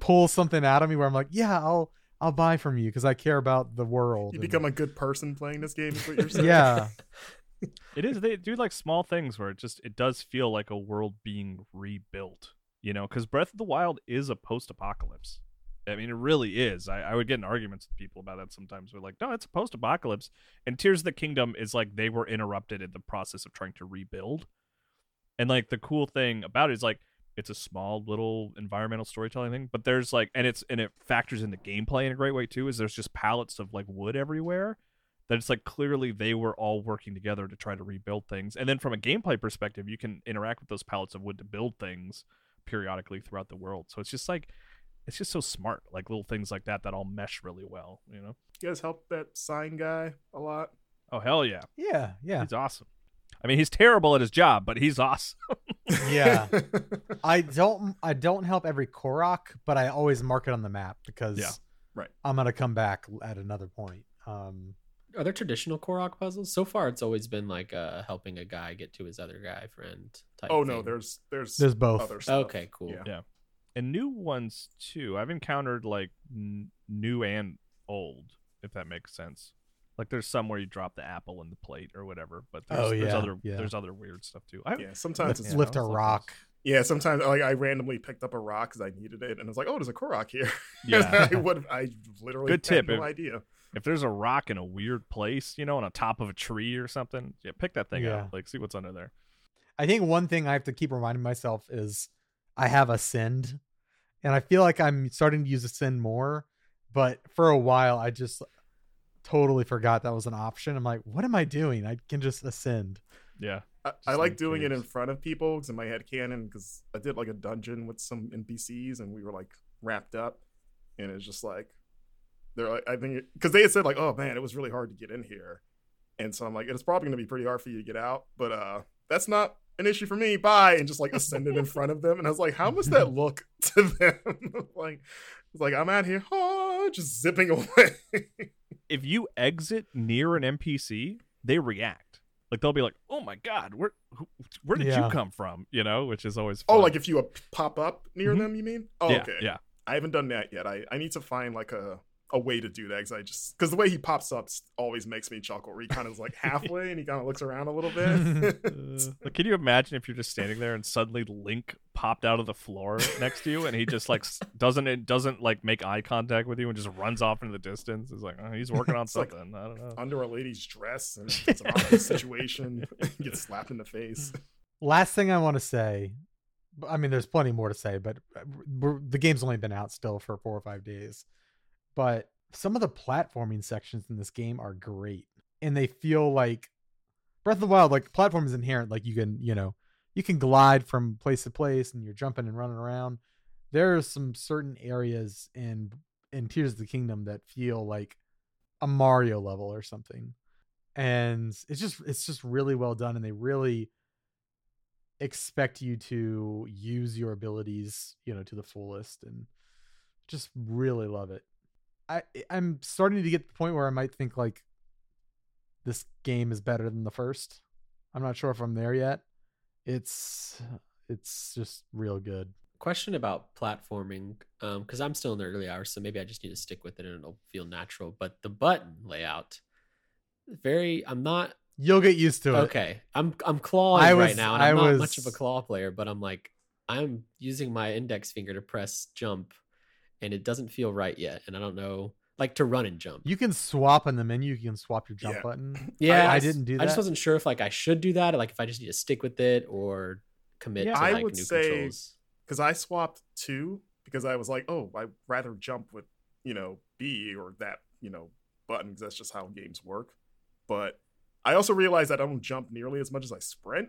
pull something out of me where I'm like yeah I'll I'll buy from you because I care about the world You and- become a good person playing this game. Is what you're saying? yeah It is. They do like small things where it just it does feel like a world being rebuilt. You know, because Breath of the Wild is a post-apocalypse. I mean, it really is. I, I would get in arguments with people about that sometimes. We're like, no, it's a post-apocalypse. And Tears of the Kingdom is like they were interrupted in the process of trying to rebuild. And like the cool thing about it is like it's a small little environmental storytelling thing, but there's like and it's and it factors in the gameplay in a great way too. Is there's just pallets of like wood everywhere that it's like clearly they were all working together to try to rebuild things. And then from a gameplay perspective, you can interact with those pallets of wood to build things periodically throughout the world. So it's just like it's just so smart, like little things like that that all mesh really well, you know? You guys help that sign guy a lot. Oh hell yeah. yeah yeah He's awesome. I mean he's terrible at his job, but he's awesome. Yeah. I don't I don't help every Korok, but I always mark it on the map because Yeah, right. I'm gonna come back at another point. Um Are there traditional Korok puzzles? So far, it's always been like uh, helping a guy get to his other guy friend. Type oh no, thing. there's there's There's both. Other stuff. Okay, cool. Yeah. Yeah. and new ones too. I've encountered like n- new and old, if that makes sense. Like there's some where you drop the apple in the plate or whatever, but there's, Oh, there's yeah, other yeah. there's other weird stuff too. I, Yeah, sometimes it's lift a I was looking rock. yeah. Sometimes like I randomly picked up a rock because I needed it, and I was like, oh, there's a Korok here. Yeah. I would I literally Good had tip, no if- idea. If there's a rock in a weird place, you know, on a top of a tree or something, yeah, pick that thing Yeah. out. Like see what's under there. I think one thing I have to keep reminding myself is I have Ascend, and I feel like I'm starting to use Ascend more. But for a while, I just totally forgot that was an option. I'm like, what am I doing? I can just ascend. Yeah. I, I like like doing it in front of people because in my head canon, because I did like a dungeon with some NPCs and we were like wrapped up, and it's just like they're like I think because they had said like oh man it was really hard to get in here, and so I'm like it's probably gonna be pretty hard for you to get out, but uh that's not an issue for me. Bye, and just like ascended in front of them, and I was like how must that look to them? like it's like I'm out here, oh, just zipping away. If you exit near an NPC, they react. Like they'll be like, "Oh my god, where who, where did Yeah. you come from?" You know, which is always oh, like if you uh, pop up near Mhm. them, you mean? Oh, yeah, okay. yeah. I haven't done that yet. I, I need to find like a, a way to do that because I just because the way he pops up always makes me chuckle. Where he kind of is like halfway and he kind of looks around a little bit. Uh, like, can you imagine if you're just standing there and suddenly Link popped out of the floor next to you and he just like doesn't it doesn't like make eye contact with you and just runs off into the distance? It's like oh, he's working on It's like- something. I don't know. Under a lady's dress and it's an awkward situation. gets slapped in the face. Last thing I want to say, I mean, there's plenty more to say, but uh, we're, the game's only been out still for four or five days. But some of the platforming sections in this game are great, and they feel like Breath of the Wild. Like platform is inherent, like you can, you know, you can glide from place to place, and you're jumping and running around. There are some certain areas in in Tears of the Kingdom that feel like a Mario level or something, and it's just it's just really well done, and they really expect you to use your abilities, you know, to the fullest and just really love it. I I'm starting to get to the point where I might think like this game is better than the first. I'm not sure if I'm there yet. It's it's just real good. Question about platforming, um, because I'm still in the early hours, so maybe I just need to stick with it and it'll feel natural. But the button layout, very, I'm not You'll get used to it. okay. I'm I'm clawing I right now, and I I'm not was- much of a claw player, but I'm like I'm using my index finger to press jump, and it doesn't feel right yet, and I don't know, like to run and jump. You can swap in the menu. You can swap your jump Yeah. button. yeah, I didn't do that. I just wasn't sure if like I should do that, or like if I just need to stick with it or commit Yeah. to I like would new say- controls. Because I swapped two because I was like, oh, I'd rather jump with, you know, B or that, you know, button because that's just how games work. But I also realized that I don't jump nearly as much as I sprint.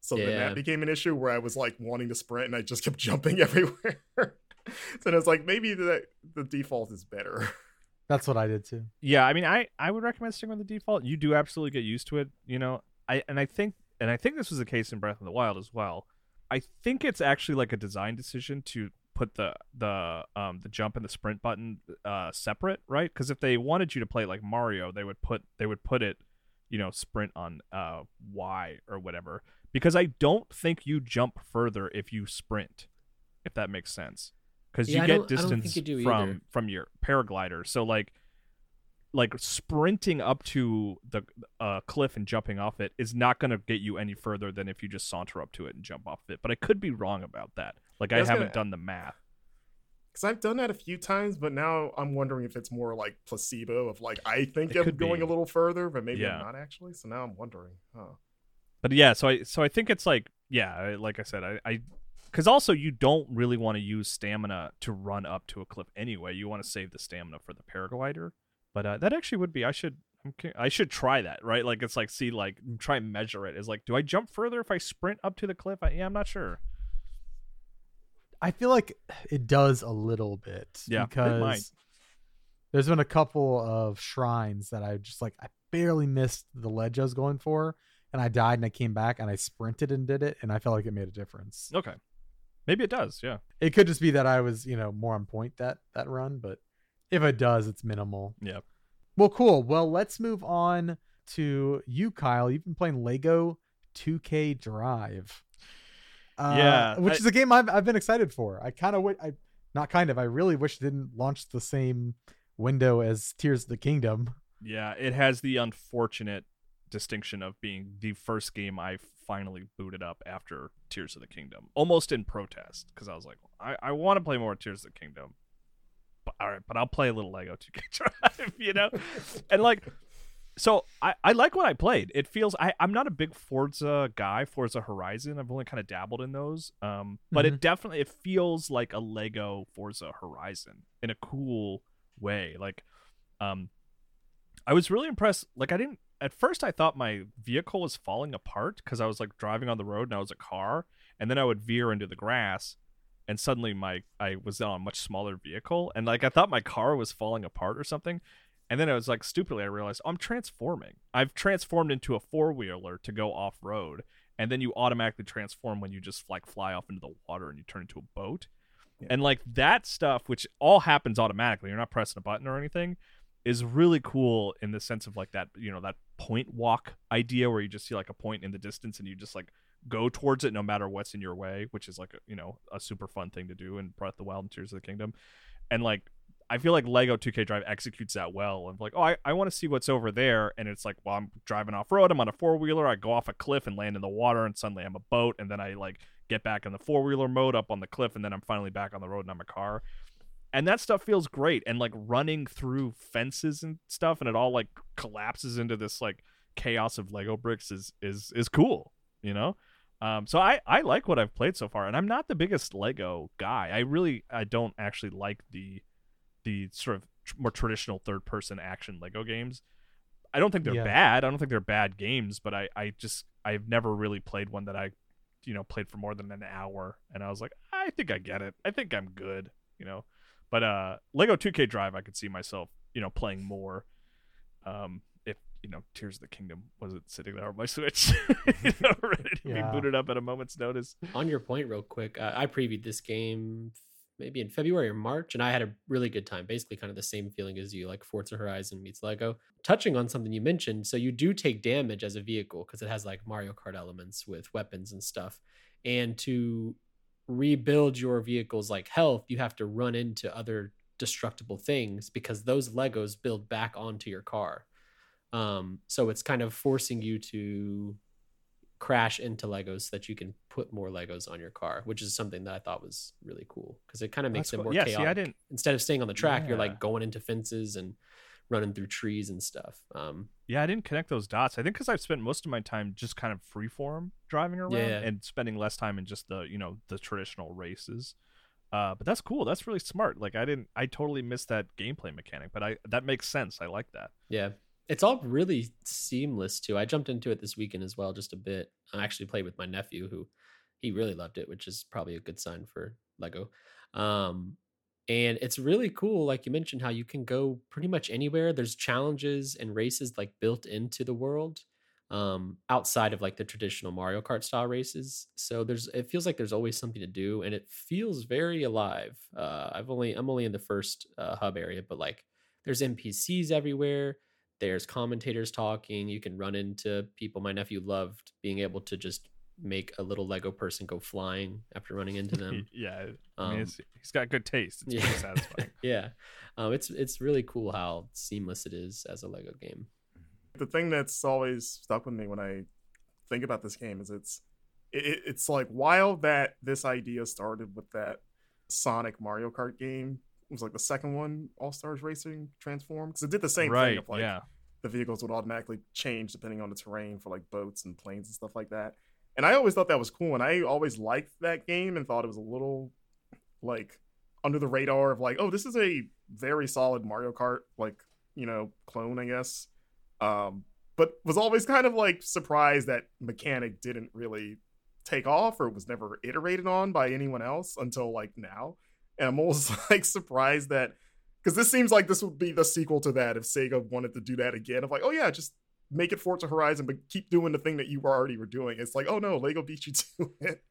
So then that became an issue where I was like wanting to sprint and I just kept jumping everywhere. so then I was like, maybe the the default is better. That's what I did too. Yeah, I mean, I I would recommend sticking with the default. You do absolutely get used to it, you know. I and I think and I think this was the case in Breath of the Wild as well. I think it's actually like a design decision to put the the um the jump and the sprint button uh separate, right? Because if they wanted you to play like Mario, they would put they would put it, you know, sprint on uh Y or whatever. Because I don't think you jump further if you sprint, if that makes sense. Because Yeah, you I get don't- I don't think distance you do from either. from your paraglider. So like like sprinting up to the uh, cliff and jumping off it is not going to get you any further than if you just saunter up to it and jump off it. But I could be wrong about that. Like Yeah, I I haven't gonna- done the math. Because I've done that a few times, but now I'm wondering if it's more like placebo of like I think It I'm could going be. a little further, but maybe Yeah. I'm not actually. So now I'm wondering. Huh. But yeah, so I so I think it's like yeah, like I said, I. I because also you don't really want to use stamina to run up to a cliff anyway. You want to save the stamina for the paraglider. But uh, that actually would be. I should. I'm, I should try that. Right? Like it's like see like try and measure it. Is like do I jump further if I sprint up to the cliff? I, yeah, I'm not sure. I feel like it does a little bit. Yeah, because there's been a couple of shrines that I just like I barely missed the ledge I was going for, and I died and I came back and I sprinted and did it, and I felt like it made a difference. Okay. Maybe it does. Yeah. It could just be that I was you know more on point that that run, but if it does, it's minimal. Yeah. Well, cool. Well, let's move on to you, Kyle. You've been playing Lego 2K Drive. Uh, Yeah, which I- is a game I've I've been excited for. I kind of w- I not kind of I really wish it didn't launch the same window as Tears of the Kingdom. Yeah, it has the unfortunate distinction of being the first game I finally booted up after Tears of the Kingdom, almost in protest, because I was like, I, I want to play more Tears of the Kingdom. But, all right, but I'll play a little Lego 2K Drive, you know, and like, so I, I like what I played. It feels I I'm not a big Forza guy, Forza Horizon. I've only kind of dabbled in those, um, but it definitely it feels like a Lego Forza Horizon in a cool way. Like, um, I was really impressed. Like I didn't at first I thought my vehicle was falling apart because I was like driving on the road and I was a car, and then I would veer into the grass, and suddenly my I was on a much smaller vehicle, and like I thought my car was falling apart or something, and then I was like stupidly I realized oh, I'm transforming. I've transformed into a four wheeler to go off road, and then you automatically transform when you just like fly off into the water and you turn into a boat. Yeah. And like that stuff, which all happens automatically, you're not pressing a button or anything, is really cool in the sense of like that, you know, that point walk idea where you just see like a point in the distance and you just like go towards it no matter what's in your way, which is like a, you know a super fun thing to do in Breath of the Wild and Tears of the Kingdom. And like I feel like Lego 2K Drive executes that well. And like, oh, I, I want to see what's over there. And it's like, well, I'm driving off road. I'm on a four wheeler. I go off a cliff and land in the water, and suddenly I'm a boat. And then I like get back in the four wheeler mode up on the cliff, and then I'm finally back on the road and I'm a car. And that stuff feels great. And like running through fences and stuff, and it all like collapses into this like chaos of Lego bricks is is is cool, you know. Um, so I I like what I've played so far, and I'm not the biggest Lego guy. I really I don't actually like the the sort of tr- more traditional third person action Lego games. I don't think they're Yeah. bad. I don't think they're bad games, but I I just I've never really played one that I you know played for more than an hour, and I was like I think I get it. I think I'm good, you know. But uh, Lego 2K Drive, I could see myself you know playing more. Um, if you know Tears of the Kingdom wasn't sitting there on my Switch, you know, ready to Yeah. be booted up at a moment's notice. On your point, real quick, uh, I previewed this game maybe in February or March, and I had a really good time. Basically, kind of the same feeling as you, like Forza Horizon meets Lego. Touching on something you mentioned, so you do take damage as a vehicle because it has like Mario Kart elements with weapons and stuff. And to rebuild your vehicle's like health, you have to run into other destructible things because those Legos build back onto your car. Um, so it's kind of forcing you to crash into Legos so that you can put more Legos on your car, which is something that I thought was really cool because it kind of makes That's it cool. more yeah, chaotic. see, I didn't. Instead of staying on the track, you're like going into fences and running through trees and stuff. Um, Yeah, I didn't connect those dots. I think because I've spent most of my time just kind of freeform driving around Yeah. and spending less time in just the you know the traditional races. Uh, but that's cool. That's really smart. Like I didn't. I totally missed that gameplay mechanic, but I that makes sense. I like that. yeah, it's all really seamless too. I jumped into it this weekend as well, just a bit. I actually played with my nephew who he really loved it, which is probably a good sign for Lego. Um, and it's really cool, like you mentioned, how you can go pretty much anywhere. There's challenges and races like built into the world, um, outside of like the traditional Mario Kart style races. So there's it feels like there's always something to do, and it feels very alive. Uh, I've only I'm only in the first uh, hub area, but like there's NPCs everywhere. There's commentators talking. You can run into people. My nephew loved being able to just make a little Lego person go flying after running into them. yeah, I mean, Um, it's, he's got good taste. It's yeah. pretty satisfying. yeah, um, it's it's really cool how seamless it is as a Lego game. the thing that's always stuck with me when I think about this game is it's it, it- it's like while that this idea started with that Sonic Mario Kart game it was like the second one All Stars Racing Transform because it did the same right? thing of like yeah. the vehicles would automatically change depending on the terrain for like boats and planes and stuff like that. And I always thought that was cool, and I always liked that game and thought it was a little like under the radar of like, oh, this is a very solid Mario Kart like you know clone, I guess. Um, but was always kind of like surprised that mechanic didn't really take off or was never iterated on by anyone else until like now. And I'm almost like surprised that because this seems like this would be the sequel to that if Sega wanted to do that again. Of like, oh yeah, just make it Forza Horizon, but keep doing the thing that you already were doing. It's like, oh no, Lego beat you to it,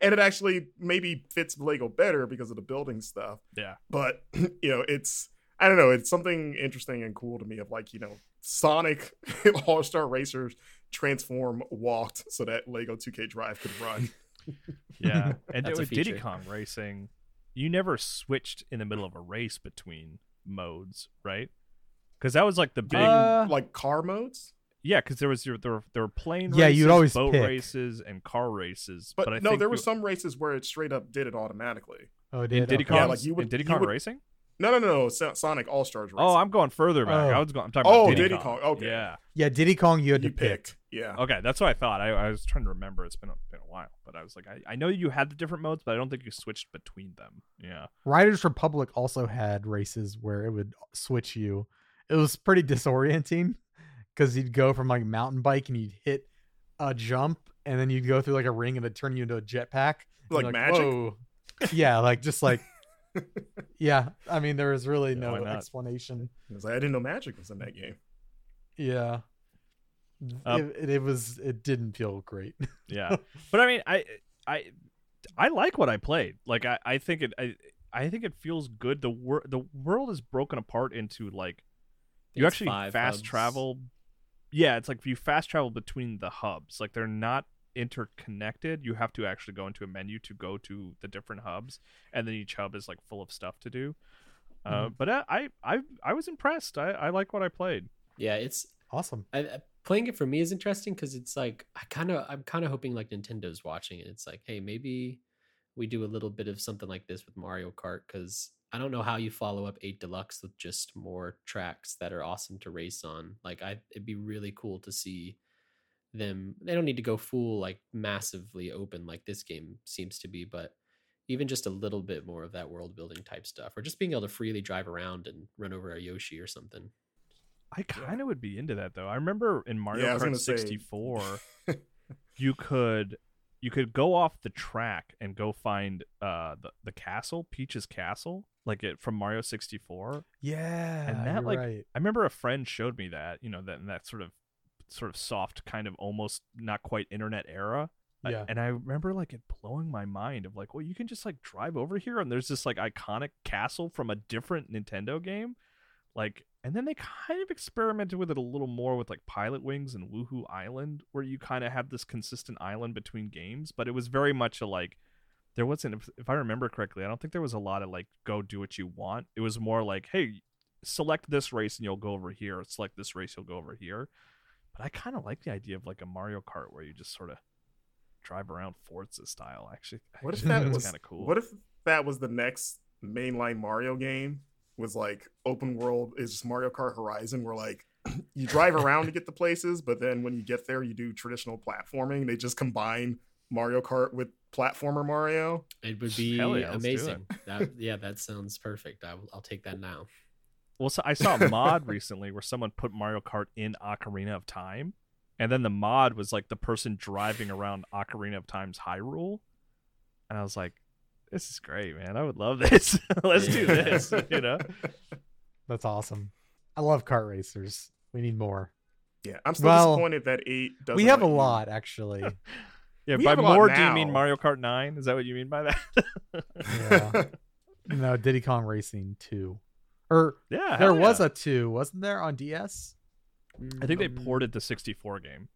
and it actually maybe fits Lego better because of the building stuff. Yeah. But you know, it's I don't know, it's something interesting and cool to me of like you know, Sonic All Star Racers transform walked so that Lego 2K Drive could run. Yeah, and That's a with Diddy. Kong Racing, you never switched in the middle of a race between modes, right? Because that was like the big, Uh, like car modes. Yeah. Because there was your there were, there were plane Yeah, races, you'd always boat pick. races, and car races. But, I no, think there were some races where it straight up did it automatically. oh, in did Diddy okay. Kong. Yeah, like you would- in Diddy you Kong would- Racing. No, no, no, no. Sonic All Stars oh, Racing. Oh, I'm going further back. Oh. I was going. I'm talking Oh, about Diddy, Diddy Kong. Kong, okay. Yeah. Yeah, Diddy Kong. You had you to pick. pick. Yeah. Okay, that's what I thought. I, I was trying to remember. It's been a, been a while, but I was like, I, I know you had the different modes, but I don't think you switched between them. Yeah. Riders Republic also had races where it would switch you. It was pretty disorienting because you'd go from like mountain bike and you'd hit a jump and then you'd go through like a ring and it'd turn you into a jetpack. And Like magic? "Whoa." yeah, like just like yeah. I mean, there was really Yeah, no explanation. I was like, I didn't know magic was in that game. Yeah. Um, it, it was it didn't feel great. yeah but i mean i i i like what i played like i i think it i i think it feels good the wor- the world is broken apart into like you actually fast hubs. travel yeah it's like if you fast travel between the hubs like they're not interconnected you have to actually go into a menu to go to the different hubs and then each hub is like full of stuff to do uh, Mhm. but I, I i i was impressed i i like what i played Yeah, it's awesome. I, I- playing it for me is interesting because it's like I kind of I'm kind of hoping like Nintendo's watching it. It's like, hey, maybe we do a little bit of something like this with Mario Kart because I don't know how you follow up Eight Deluxe with just more tracks that are awesome to race on. Like, I it'd be really cool to see them. They don't need to go full like massively open like this game seems to be, but even just a little bit more of that world building type stuff, or just being able to freely drive around and run over a Yoshi or something. I kind of would be into that though. I remember in Mario Yeah, Kart gonna say- 64, you could you could go off the track and go find uh the, the castle, Peach's castle, like it from Mario 64. Yeah. And that, like, right. I remember a friend showed me that, you know, that that sort of sort of soft kind of almost not quite internet era. Yeah. and I remember like it blowing my mind of like, well, you can just like drive over here and there's this like iconic castle from a different Nintendo game. Like and then they kind of experimented with it a little more with like Pilotwings and Wuhu Island, where you kind of have this consistent island between games, but it was very much a like there wasn't if, if I remember correctly, I don't think there was a lot of like go do what you want. It was more like, hey, select this race and you'll go over here, select this race, you'll go over here. But I kind of like the idea of like a Mario Kart where you just sort of drive around Forza style. Actually, What if that was kind of cool? What if that was the next mainline Mario game? Was like open world is just Mario Kart Horizon, where like you drive around to get the places, but then when you get there, you do traditional platforming. They just combine Mario Kart with platformer Mario. It would be yeah, let's do it. amazing. That, yeah, that sounds perfect. I will, I'll take that now. Well, so I saw a mod recently where someone put Mario Kart in Ocarina of Time, and then the mod was like the person driving around Ocarina of Time's Hyrule, and I was like, "This is great, man! I would love this. Let's do this." You know? That's awesome. I love kart racers. We need more. Yeah, I'm still Well, disappointed that eight doesn't. we have a let you- lot actually. Yeah. We by have a lot more, do you mean. Mario Kart Nine? Is that what you mean by that? Yeah. no, Diddy Kong Racing 2. Or yeah. there hell was yeah. a 2, wasn't there on DS? I think they Um, ported the 64 game.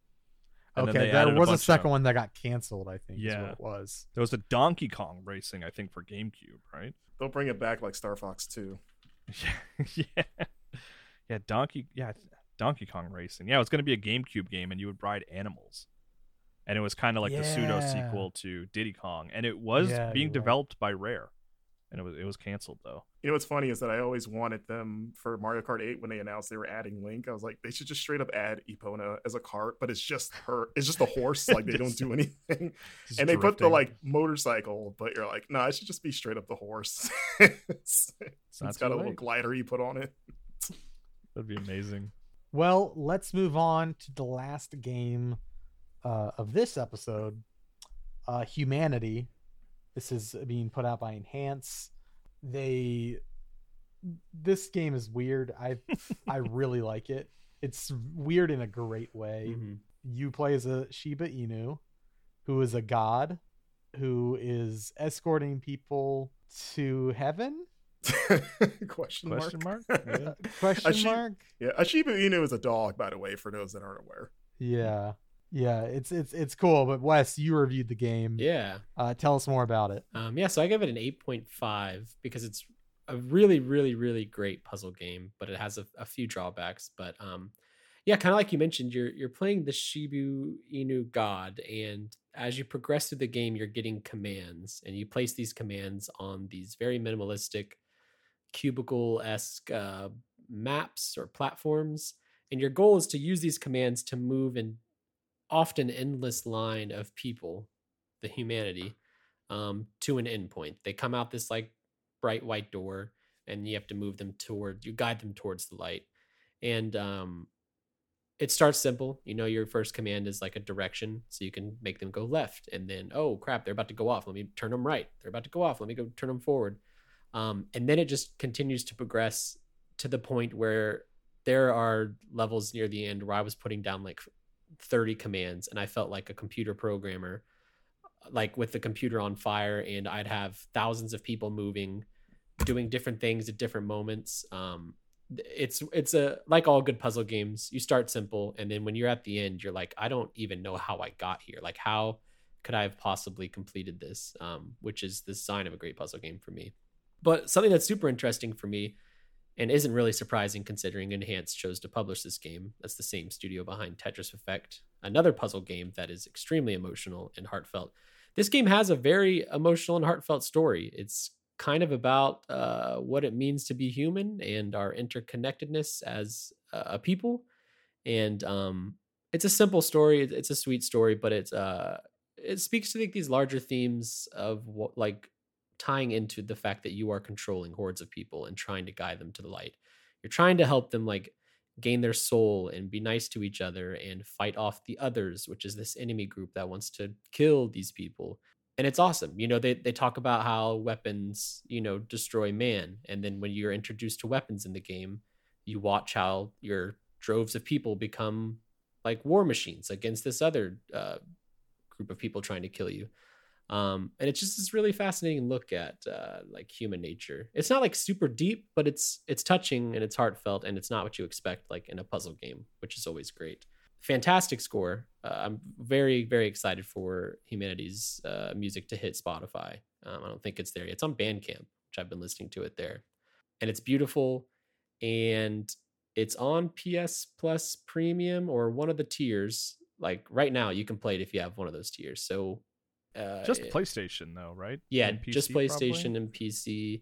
And Okay, they there was a, bunch of- second one that got canceled, I think is Yeah. what it was. There was a Donkey Kong Racing, I think, for GameCube, right? They'll bring it back like Star Fox 2. Yeah, yeah, yeah. Donkey, yeah, Donkey Kong Racing. Yeah, it was going to be a GameCube game, and you would ride animals, and it was kind of like the pseudo sequel to Diddy Kong, and it was Yeah, being you're right. developed by Rare, and it was it was canceled though. You know what's funny is that I always wanted them for Mario Kart 8 when they announced they were adding Link. I was like, they should just straight up add Epona as a cart, but it's just her. It's just a horse. Like they don't do anything. Just and they put the like motorcycle, but you're like, no, it should just be straight up the horse. it's It's it's got too a little glider you put on it. That'd be amazing. Well, let's move on to the last game uh, of this episode uh, Humanity. This is being put out by Enhance. They. This game is weird. I I really like it. It's weird in a great way. mhm. You play as a Shiba Inu, who is a god, who is escorting people to heaven. Question, Question mark. mark? Yeah. Question Shi- mark. yeah, a Shiba Inu is a dog, by the way, for those that aren't aware. Yeah, yeah. It's it's it's cool. But Wes, you reviewed the game. Yeah. Uh, tell us more about it. Um, yeah, so I give it an 8.5 because it's a really, really, really great puzzle game, but it has a, a few drawbacks. But um, yeah, kind of like you mentioned, you're you're playing the Shibu Inu god, and as you progress through the game, you're getting commands, and you place these commands on these very minimalistic, cubicle esque uh, maps or platforms, and your goal is to use these commands to move an often endless line of people, the humanity, um, to an endpoint. They come out this like bright white door, and you have to move them toward. You guide them towards the light, and um, it starts simple. You know, your first command is like a direction, so you can make them go left, and then oh crap, they're about to go off. Let me turn them right. They're about to go off. Let me go turn them forward. Um, and then it just continues to progress to the point where there are levels near the end where I was putting down like 30 commands, and I felt like a computer programmer, like with the computer on fire, and I'd have thousands of people moving, doing different things at different moments. Um, it's it's a like all good puzzle games you start simple and then when you're at the end you're like i don't even know how i got here. Like how could i have possibly completed this? Um, which is the sign of a great puzzle game for me. But something that's super interesting for me and isn't really surprising considering enhance chose to publish this game that's the same studio behind tetris effect another puzzle game that is extremely emotional and heartfelt this game has a very emotional and heartfelt story it's kind of about uh, what it means to be human and our interconnectedness as a people. And um, it's a simple story. It's a sweet story, but it's uh, it speaks to like, these larger themes of what, like tying into the fact that you are controlling hordes of people and trying to guide them to the light. You're trying to help them like gain their soul and be nice to each other and fight off the others, which is this enemy group that wants to kill these people and it's awesome. You know, they they talk about how weapons, you know, destroy man, and then when you're introduced to weapons in the game, you watch how your droves of people become like war machines against this other uh, group of people trying to kill you. Um, and it's just this really fascinating look at uh, like human nature. It's not like super deep, but it's it's touching and it's heartfelt, and it's not what you expect like in a puzzle game, which is always great fantastic score. Uh, I'm very, very excited for Humanity's uh, music to hit Spotify. Um, I don't think it's there yet. It's on Bandcamp, which I've been listening to it there. And it's beautiful. And it's on PS Plus Premium or one of the tiers. Like right now, you can play it if you have one of those tiers. So uh, just PlayStation, though, right? Yeah, just PlayStation probably? and PC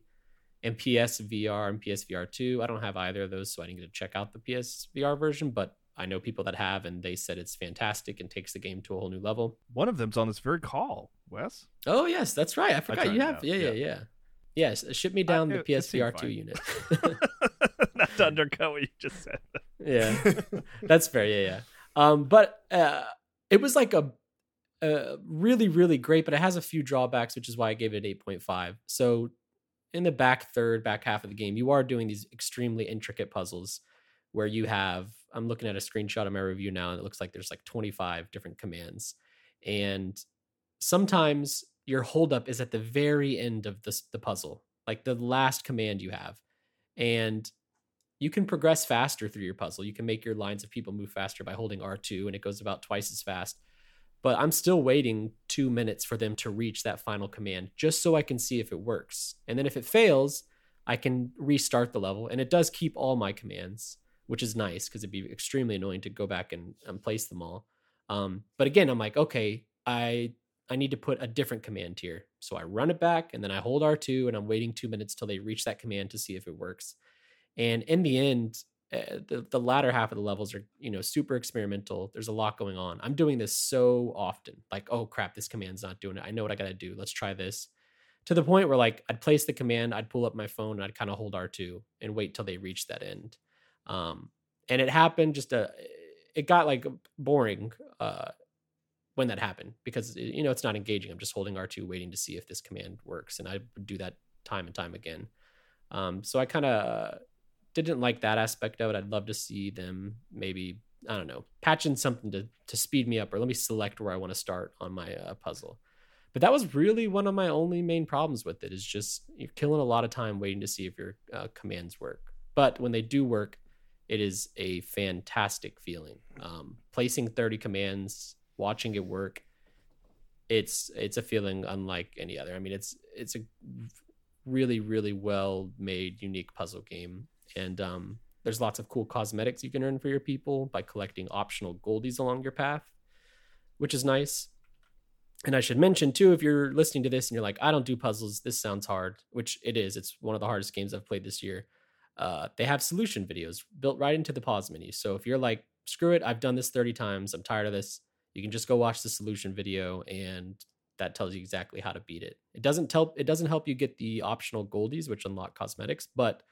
and PSVR and PSVR 2. I don't have either of those, so I didn't get to check out the PSVR version, but I know people that have, and they said it's fantastic and takes the game to a whole new level. One of them's on this very call, Wes. Oh yes, that's right. I forgot I you have. Yeah, yeah, yeah, yeah. Yes, ship me down I, the PSVR two unit. Not to undercut what you just said. yeah, that's fair. Yeah, yeah. Um, but uh, it was like a, a really, really great, but it has a few drawbacks, which is why I gave it eight point five. So in the back third, back half of the game, you are doing these extremely intricate puzzles where you have I'm looking at a screenshot of my review now and it looks like there's like 25 different commands. And sometimes your holdup is at the very end of this, the puzzle, like the last command you have. And you can progress faster through your puzzle. You can make your lines of people move faster by holding R2 and it goes about twice as fast. But I'm still waiting two minutes for them to reach that final command just so I can see if it works. And then if it fails, I can restart the level and it does keep all my commands which is nice because it'd be extremely annoying to go back and, and place them all. Um, but again, I'm like, okay, I I need to put a different command here. So I run it back and then I hold R2 and I'm waiting two minutes till they reach that command to see if it works. And in the end, uh, the, the latter half of the levels are, you know, super experimental. There's a lot going on. I'm doing this so often. Like, oh crap, this command's not doing it. I know what I got to do. Let's try this. To the point where like I'd place the command, I'd pull up my phone and I'd kind of hold R2 and wait till they reach that end. Um, and it happened just a, it got like boring uh, when that happened because you know it's not engaging. I'm just holding R2 waiting to see if this command works, and I would do that time and time again. Um, so I kind of didn't like that aspect of it. I'd love to see them maybe I don't know patching something to to speed me up or let me select where I want to start on my uh, puzzle. But that was really one of my only main problems with it is just you're killing a lot of time waiting to see if your uh, commands work. But when they do work, it is a fantastic feeling. Um, placing 30 commands, watching it work, it's it's a feeling unlike any other. I mean, it's it's a really really well made, unique puzzle game, and um, there's lots of cool cosmetics you can earn for your people by collecting optional goldies along your path, which is nice. And I should mention too, if you're listening to this and you're like, I don't do puzzles, this sounds hard, which it is. It's one of the hardest games I've played this year uh, they have solution videos built right into the pause menu. So if you're like, screw it, I've done this 30 times, I'm tired of this, you can just go watch the solution video and that tells you exactly how to beat it. It doesn't tell it doesn't help you get the optional goldies which unlock cosmetics, but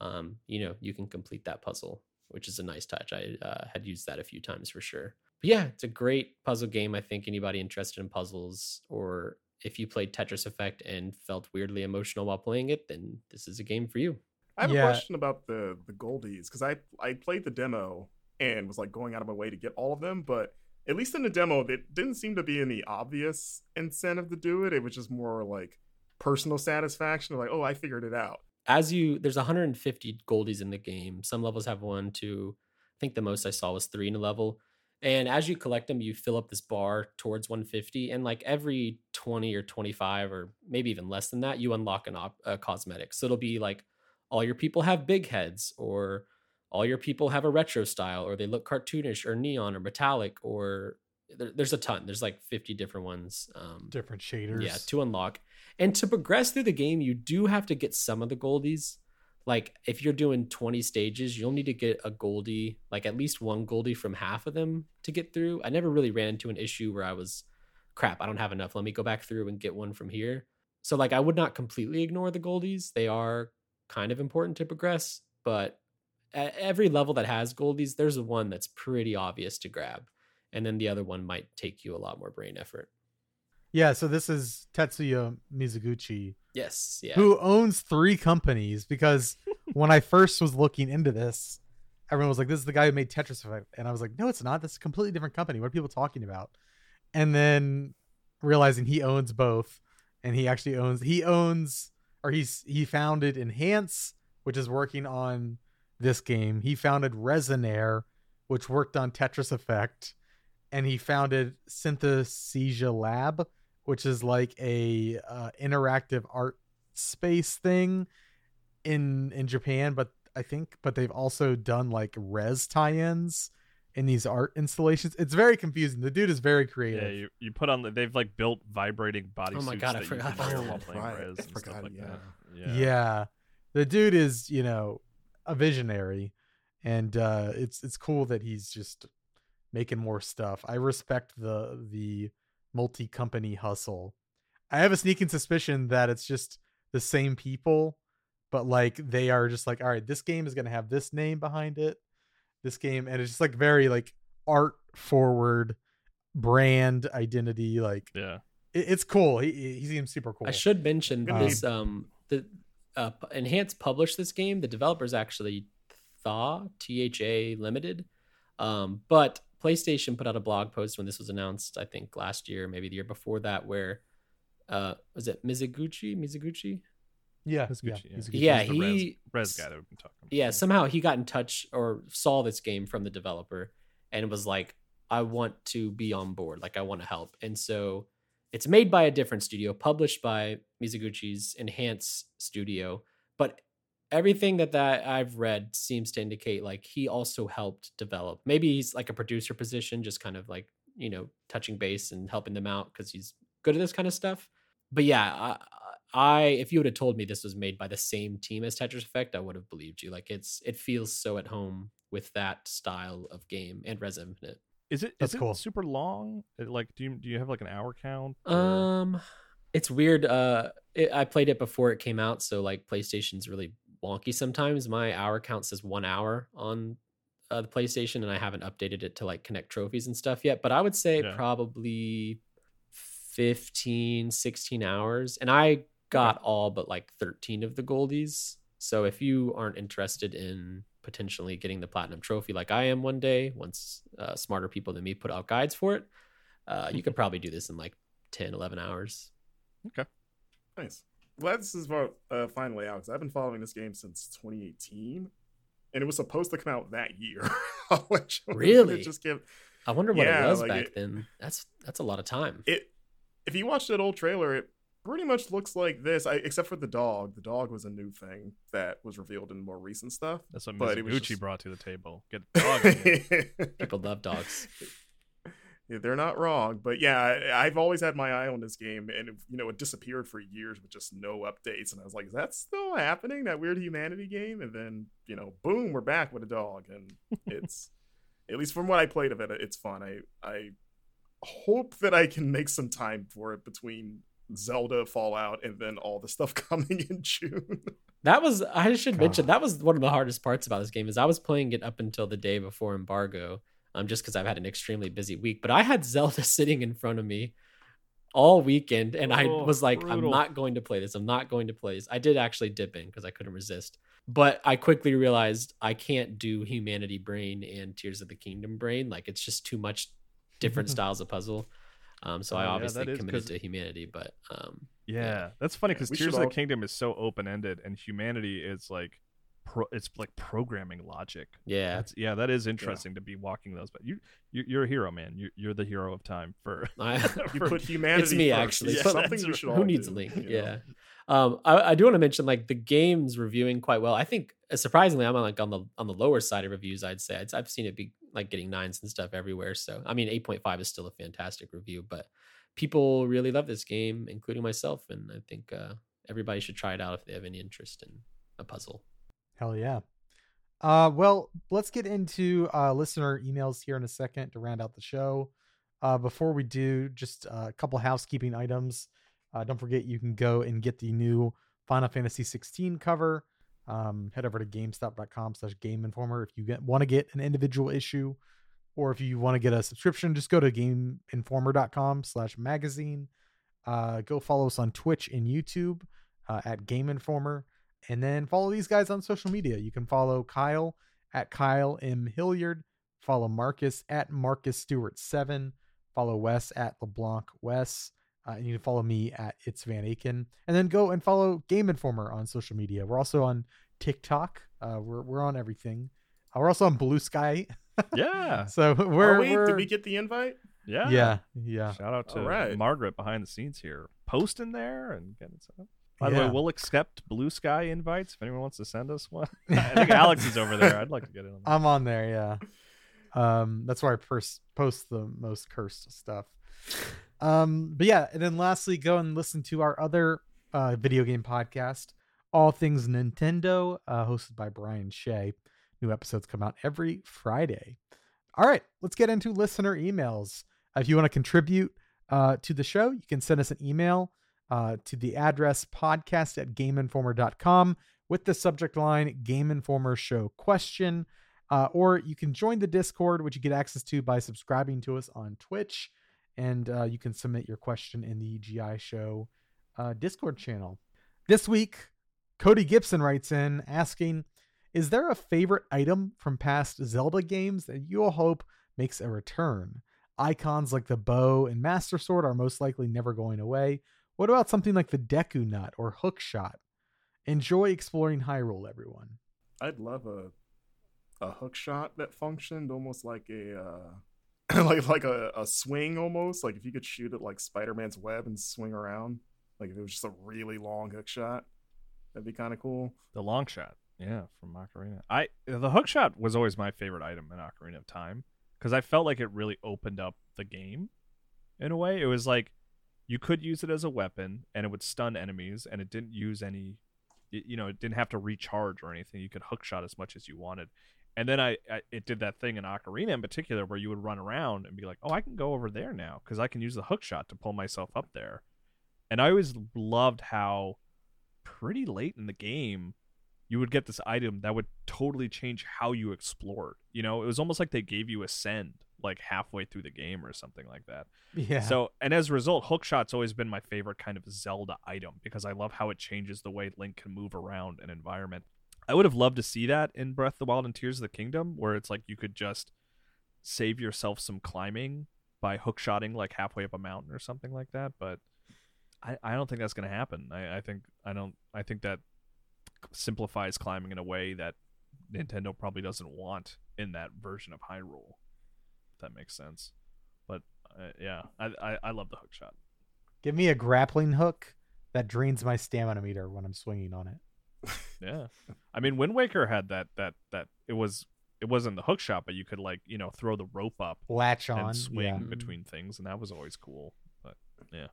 um, you know, you can complete that puzzle which is a nice touch. I uh, had used that a few times for sure. But yeah, it's a great puzzle game. I think anybody interested in puzzles or if you played Tetris Effect and felt weirdly emotional while playing it, then this is a game for you. I have Yeah. a question about the the goldies because I I played the demo and was like going out of my way to get all of them, but at least in the demo, it didn't seem to be any obvious incentive to do it. It was just more like personal satisfaction, like oh, I figured it out. As you, there's 150 goldies in the game. Some levels have one, two. I think the most I saw was three in a level. And as you collect them, you fill up this bar towards 150. And like every 20 or 25, or maybe even less than that, you unlock an op- a cosmetic. So it'll be like all your people have big heads, or all your people have a retro style, or they look cartoonish, or neon, or metallic, or there, there's a ton. There's like 50 different ones. Um, Different shaders. yeah, to unlock. And to progress through the game, you do have to get some of the goldies. Like if you're doing 20 stages, you'll need to get a goldie, like at least one goldie from half of them to get through. I never really ran into an issue where I was crap, I don't have enough. Let me go back through and get one from here. So like I would not completely ignore the goldies. They are kind of important to progress, but at every level that has goldies, there's one that's pretty obvious to grab. And then the other one might take you a lot more brain effort. Yeah, so this is Tetsuya Mizuguchi, Yes, yeah. who owns three companies because when I first was looking into this, everyone was like, This is the guy who made Tetris Effect. And I was like, No, it's not. This is a completely different company. What are people talking about? And then realizing he owns both, and he actually owns he owns or he's he founded Enhance, which is working on this game. He founded Resonair, which worked on Tetris Effect, and he founded Synesthesia Lab, which is like a uh, interactive art space thing in in Japan, but I think but they've also done like Rez tie-ins in these art installations. It's very confusing. The dude is very creative. Yeah, you, you put on the, they've like built vibrating body Oh my God, I forgot can wear about that. Right, I forgot, like yeah. that. yeah. Yeah. the dude is you know a visionary and uh it's it's cool that he's just making more stuff i respect the the multi-company hustle i have a sneaking suspicion that it's just the same people but like they are just like all right this game is going to have this name behind it this game and it's just like very like art forward brand identity like Yeah. it, it's cool he, he seems super cool I should mention Good this. Um, the uh, P- Enhance published this game. The developers actually Thaw T H A Limited, um, but PlayStation put out a blog post when this was announced. I think last year, maybe the year before that, where uh, was it Mizuguchi? Mizuguchi? yeah That's yeah, Gucci, yeah. he's Yeah, He's the Rez- he Rez guy that we've been talking about. yeah somehow he got in touch or saw this game from the developer and was like i want to be on board like i want to help and so it's made by a different studio published by mizuguchi's enhance studio but everything that that i've read seems to indicate like he also helped develop maybe he's like a producer position just kind of like you know touching base and helping them out because he's good at this kind of stuff but yeah I, I if you would have told me this was made by the same team as Tetris Effect, I would have believed you. Like it's it feels so at home with that style of game and Rez Infinite. Is it That's is it super long? Like, do you do you have like an hour count? or- Um, it's weird. Uh, it, I played it before it came out, so like PlayStation's really wonky sometimes. My hour count says one hour on uh, the PlayStation, and I haven't updated it to like connect trophies and stuff yet. But I would say Yeah. probably 15, 16 hours, and I got all but like 13 of the goldies. So if you aren't interested in potentially getting the platinum trophy like I am one day, once uh, smarter people than me put out guides for it, uh, you could probably do this in like 10, 11 hours. Okay. Nice. Glad this is about, uh, finally out because I've been following this game since 2018, and it was supposed to come out that year. Which Really? it just give I wonder what Yeah, it was like back it- then. That's that's a lot of time. it. If you watch that old trailer, it pretty much looks like this, I, except for the dog. The dog was a new thing that was revealed in more recent stuff. That's what but it was Mizuguchi just- brought to the table. Get the dog in here. People love dogs. Yeah, they're not wrong, but yeah, I, I've always had my eye on this game, and it, you know, it disappeared for years with just no updates, and I was like, "Is that still happening? That weird humanity game?" And then, you know, boom, we're back with a dog, and it's at least from what I played of it, it's fun. I I hope that I can make some time for it between Zelda, Fallout, and then all the stuff coming in June. That was I should mention that was one of the hardest parts about this game is I was playing it up until the day before embargo, um, just because I've had an extremely busy week. But I had Zelda sitting in front of me all weekend, and I Oh, was like, I'm not going to play this. I'm not going to play this. I did actually dip in because I couldn't resist, but I quickly realized I can't do Humanity Brain and Tears of the Kingdom Brain. Like it's just too much different styles of puzzle. Um, so Oh, I obviously is committed to Humanity, but um, Yeah, that's funny because we Tears of the all- Kingdom is so open ended, and humanity is like, pro- it's like programming logic. yeah, That's, yeah, that is interesting to be walking those. But you, you you're a hero, man. You, you're the hero of time for. I, You for- put humanity. it's me first. actually. Yeah, something right. should all who needs do, a link you know? yeah um I, I do want to mention like the game's reviewing quite well i think uh, surprisingly i'm on like on the on the lower side of reviews i'd say I'd, i've seen it be like getting nines and stuff everywhere so i mean 8.5 is still a fantastic review but people really love this game including myself and i think uh everybody should try it out if they have any interest in a puzzle Hell yeah. Uh, well, let's get into uh, listener emails here in a second to round out the show. Uh, before we do, just uh, a couple housekeeping items. Uh, don't forget you can go and get the new Final Fantasy 16 cover. Um, head over to GameStop.com slash Game Informer if you get want to get an individual issue, or if you want to get a subscription, just go to GameInformer.com slash magazine. Uh, go follow us on Twitch and YouTube uh, at Game Informer and then follow these guys on social media. You can follow Kyle at Kyle M Hilliard, follow Marcus at Marcus Stewart seven, follow Wes at LeBlanc Wes, uh, and you can follow me at It's Van Aken, and then go and follow Game Informer on social media. We're also on TikTok. Uh, we're we're on everything. Uh, we're also on Blue Sky. yeah, So we're, Are we? we're Did we get the invite? yeah, yeah yeah. Shout out to All right. Margaret behind the scenes here, posting there and getting set By the Yeah. way, we'll accept Blue Sky invites if anyone wants to send us one. I think Alex is over there. I'd like to get in on that. I'm on there, yeah. Um, that's where I first post the most cursed stuff. Um, but yeah, and then lastly, go and listen to our other uh, video game podcast, All Things Nintendo, uh, hosted by Brian Shea. New episodes come out every Friday. All right, let's get into listener emails. Uh, if you want to contribute uh, to the show, you can send us an email uh, to the address podcast at gameinformer.com with the subject line Game Informer Show question. Uh, or you can join the Discord, which you get access to by subscribing to us on Twitch. And uh, you can submit your question in the GI Show uh, Discord channel. This week, Cody Gibson writes in asking Is there a favorite item from past Zelda games that you all hope makes a return? Icons like the bow and Master Sword are most likely never going away. What about something like the Deku Nut or Hook Shot? Enjoy exploring Hyrule, everyone. I'd love a a hook shot that functioned almost like a uh like like a, a swing almost. Like if you could shoot it like Spider-Man's web and swing around. Like if it was just a really long hook shot. That'd be kind of cool. The long shot, yeah, from Ocarina. I the hook shot was always my favorite item in Ocarina of Time because I felt like it really opened up the game in a way. It was like you could use it as a weapon and it would stun enemies, and it didn't use any, you know, it didn't have to recharge or anything. You could hook shot as much as you wanted. And then I, I it did that thing in Ocarina in particular where you would run around and be like, oh, I can go over there now because I can use the hook shot to pull myself up there. And I always loved how pretty late in the game you would get this item that would totally change how you explored. You know, it was almost like they gave you Ascend like halfway through the game or something like that. Yeah. So, and as a result, hookshot's always been my favorite kind of Zelda item because I love how it changes the way Link can move around an environment. I would have loved to see that in Breath of the Wild and Tears of the Kingdom, where it's like you could just save yourself some climbing by hookshotting like halfway up a mountain or something like that. But I, I don't think that's going to happen. I, I think I don't. I think that simplifies climbing in a way that Nintendo probably doesn't want in that version of Hyrule. If that makes sense. But uh, yeah, I, I I love the hook shot. Give me a grappling hook that drains my stamina meter when I'm swinging on it. Yeah, I mean, Wind Waker had that that that it was it wasn't the hook shot, but you could like you know throw the rope up Latch on. and swing yeah. between things, and that was always cool. But yeah,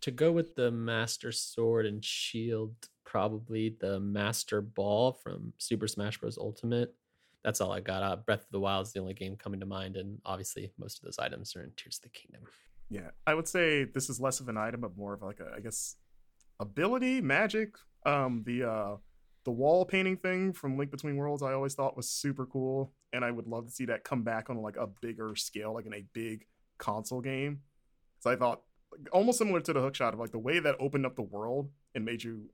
To go with the Master Sword and Shield, probably the Master Ball from Super Smash Bros. Ultimate. That's all I got. Uh, Breath of the Wild is the only game coming to mind, and obviously most of those items are in Tears of the Kingdom. Yeah, I would say this is less of an item, but more of like a, I guess, ability, magic. Um, the uh, the wall painting thing from Link Between Worlds, I always thought was super cool, and I would love to see that come back on like a bigger scale, like in a big console game. So I thought almost similar to the hookshot of like the way that opened up the world and made you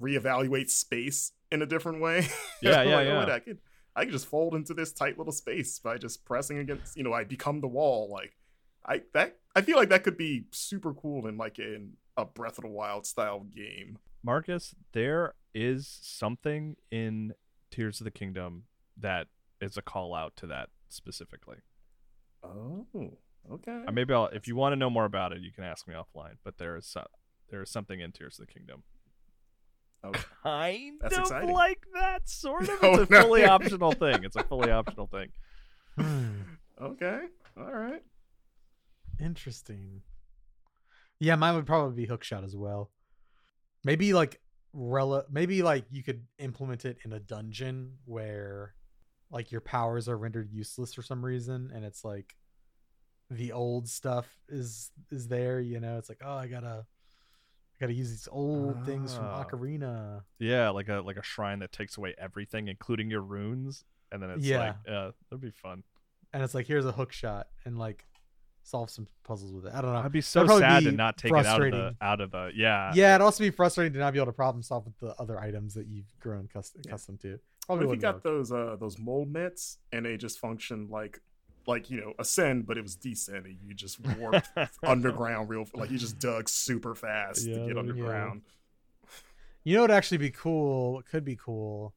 reevaluate space in a different way. Yeah, I'm yeah, oh, yeah. wait, I could I could just fold into this tight little space by just pressing against, you know, I become the wall. Like I that I feel like that could be super cool in like in a Breath of the Wild style game. Marcus, there is something in Tears of the Kingdom that is a call out to that specifically. Oh, okay. Uh, maybe I'll, if you want to know more about it, you can ask me offline. But there is so, there is something in Tears of the Kingdom. Okay. Kind That's of exciting. like that, sort of. Oh, It's a no. fully optional thing. It's a fully optional thing. Hmm. Okay. All right. Interesting. Yeah, mine would probably be hookshot as well. Maybe like rel maybe like you could implement it in a dungeon where like your powers are rendered useless for some reason and it's like the old stuff is is there, you know. It's like, oh, I got to I got to use these old things from Ah. Ocarina. Yeah, like a like a shrine that takes away everything, including your runes, and then it's Yeah. like, uh, that'd be fun. And it's like, here's a hook shot and like solve some puzzles with it. I don't know. I'd be so That'd probably sad to not take it out of the out of the yeah. yeah, it'd also be frustrating to not be able to problem solve with the other items that you've grown cus- Yeah. accustomed to. What Probably if you got work. those uh those mole mitts and they just function like like you know ascend, but it was descending. You just warped underground real like you just dug super fast Yeah, to get yeah. underground. You know what actually be cool? What could be cool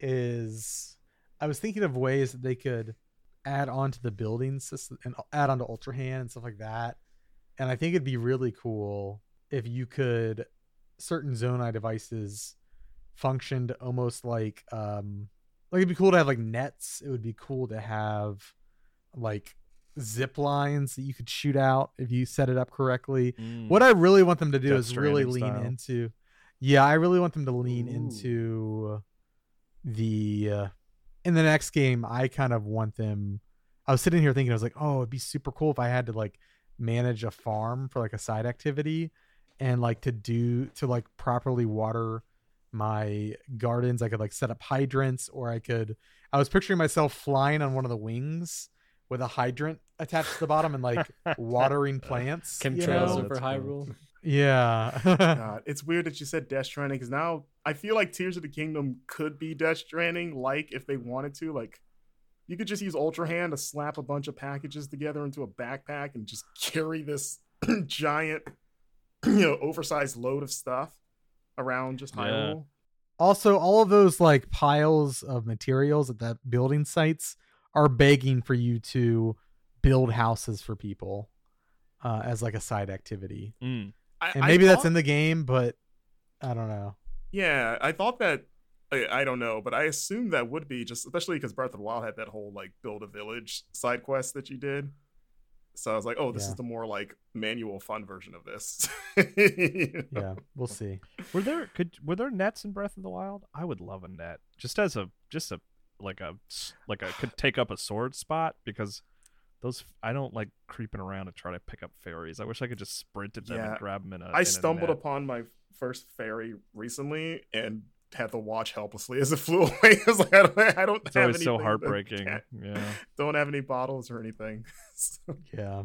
is I was thinking of ways that they could add on to the building system and add on to Ultra Hand and stuff like that. And I think it'd be really cool if you could certain Zonai devices functioned almost like um like it'd be cool to have like nets. It would be cool to have like zip lines that you could shoot out if you set it up correctly Mm. what I really want them to do Death is really lean style. into. Yeah, I really want them to lean Ooh. into the uh, in the next game. I kind of want them. I was sitting here thinking, I was like, oh, it'd be super cool if I had to like manage a farm for like a side activity, and like to do to like properly water my gardens. I could like set up hydrants, or I could. I was picturing myself flying on one of the wings with a hydrant attached to the bottom and like watering plants. you Chemtrails know? over That's cool. Hyrule. Yeah. God, it's weird that you said Death Stranding because now I feel like Tears of the Kingdom could be Death Stranding, like if they wanted to. Like, you could just use Ultra Hand to slap a bunch of packages together into a backpack and just carry this giant, you know, oversized load of stuff around just Yeah. Hyrule. also, all of those like piles of materials at the building sites are begging for you to build houses for people uh, as like a side activity. Mm. I, And I maybe that's thought- in the game, but I don't know. Yeah, I thought that. I, I don't know, but I assume that would be just, especially because Breath of the Wild had that whole like build a village side quest that you did. So I was like, oh, this Yeah. is the more like manual fun version of this. Yeah, we'll see. Were there could were there nets in Breath of the Wild? I would love a net just as a just a like a like a could take up a sword spot because those I don't like creeping around to try to pick up fairies. I wish I could just sprint at them Yeah. and grab them in a. in stumbled net. upon my first fairy recently and had to watch helplessly as it flew away. I was like, I don't, I don't It's have always so heartbreaking. Yeah. Don't have any bottles or anything. So- Yeah.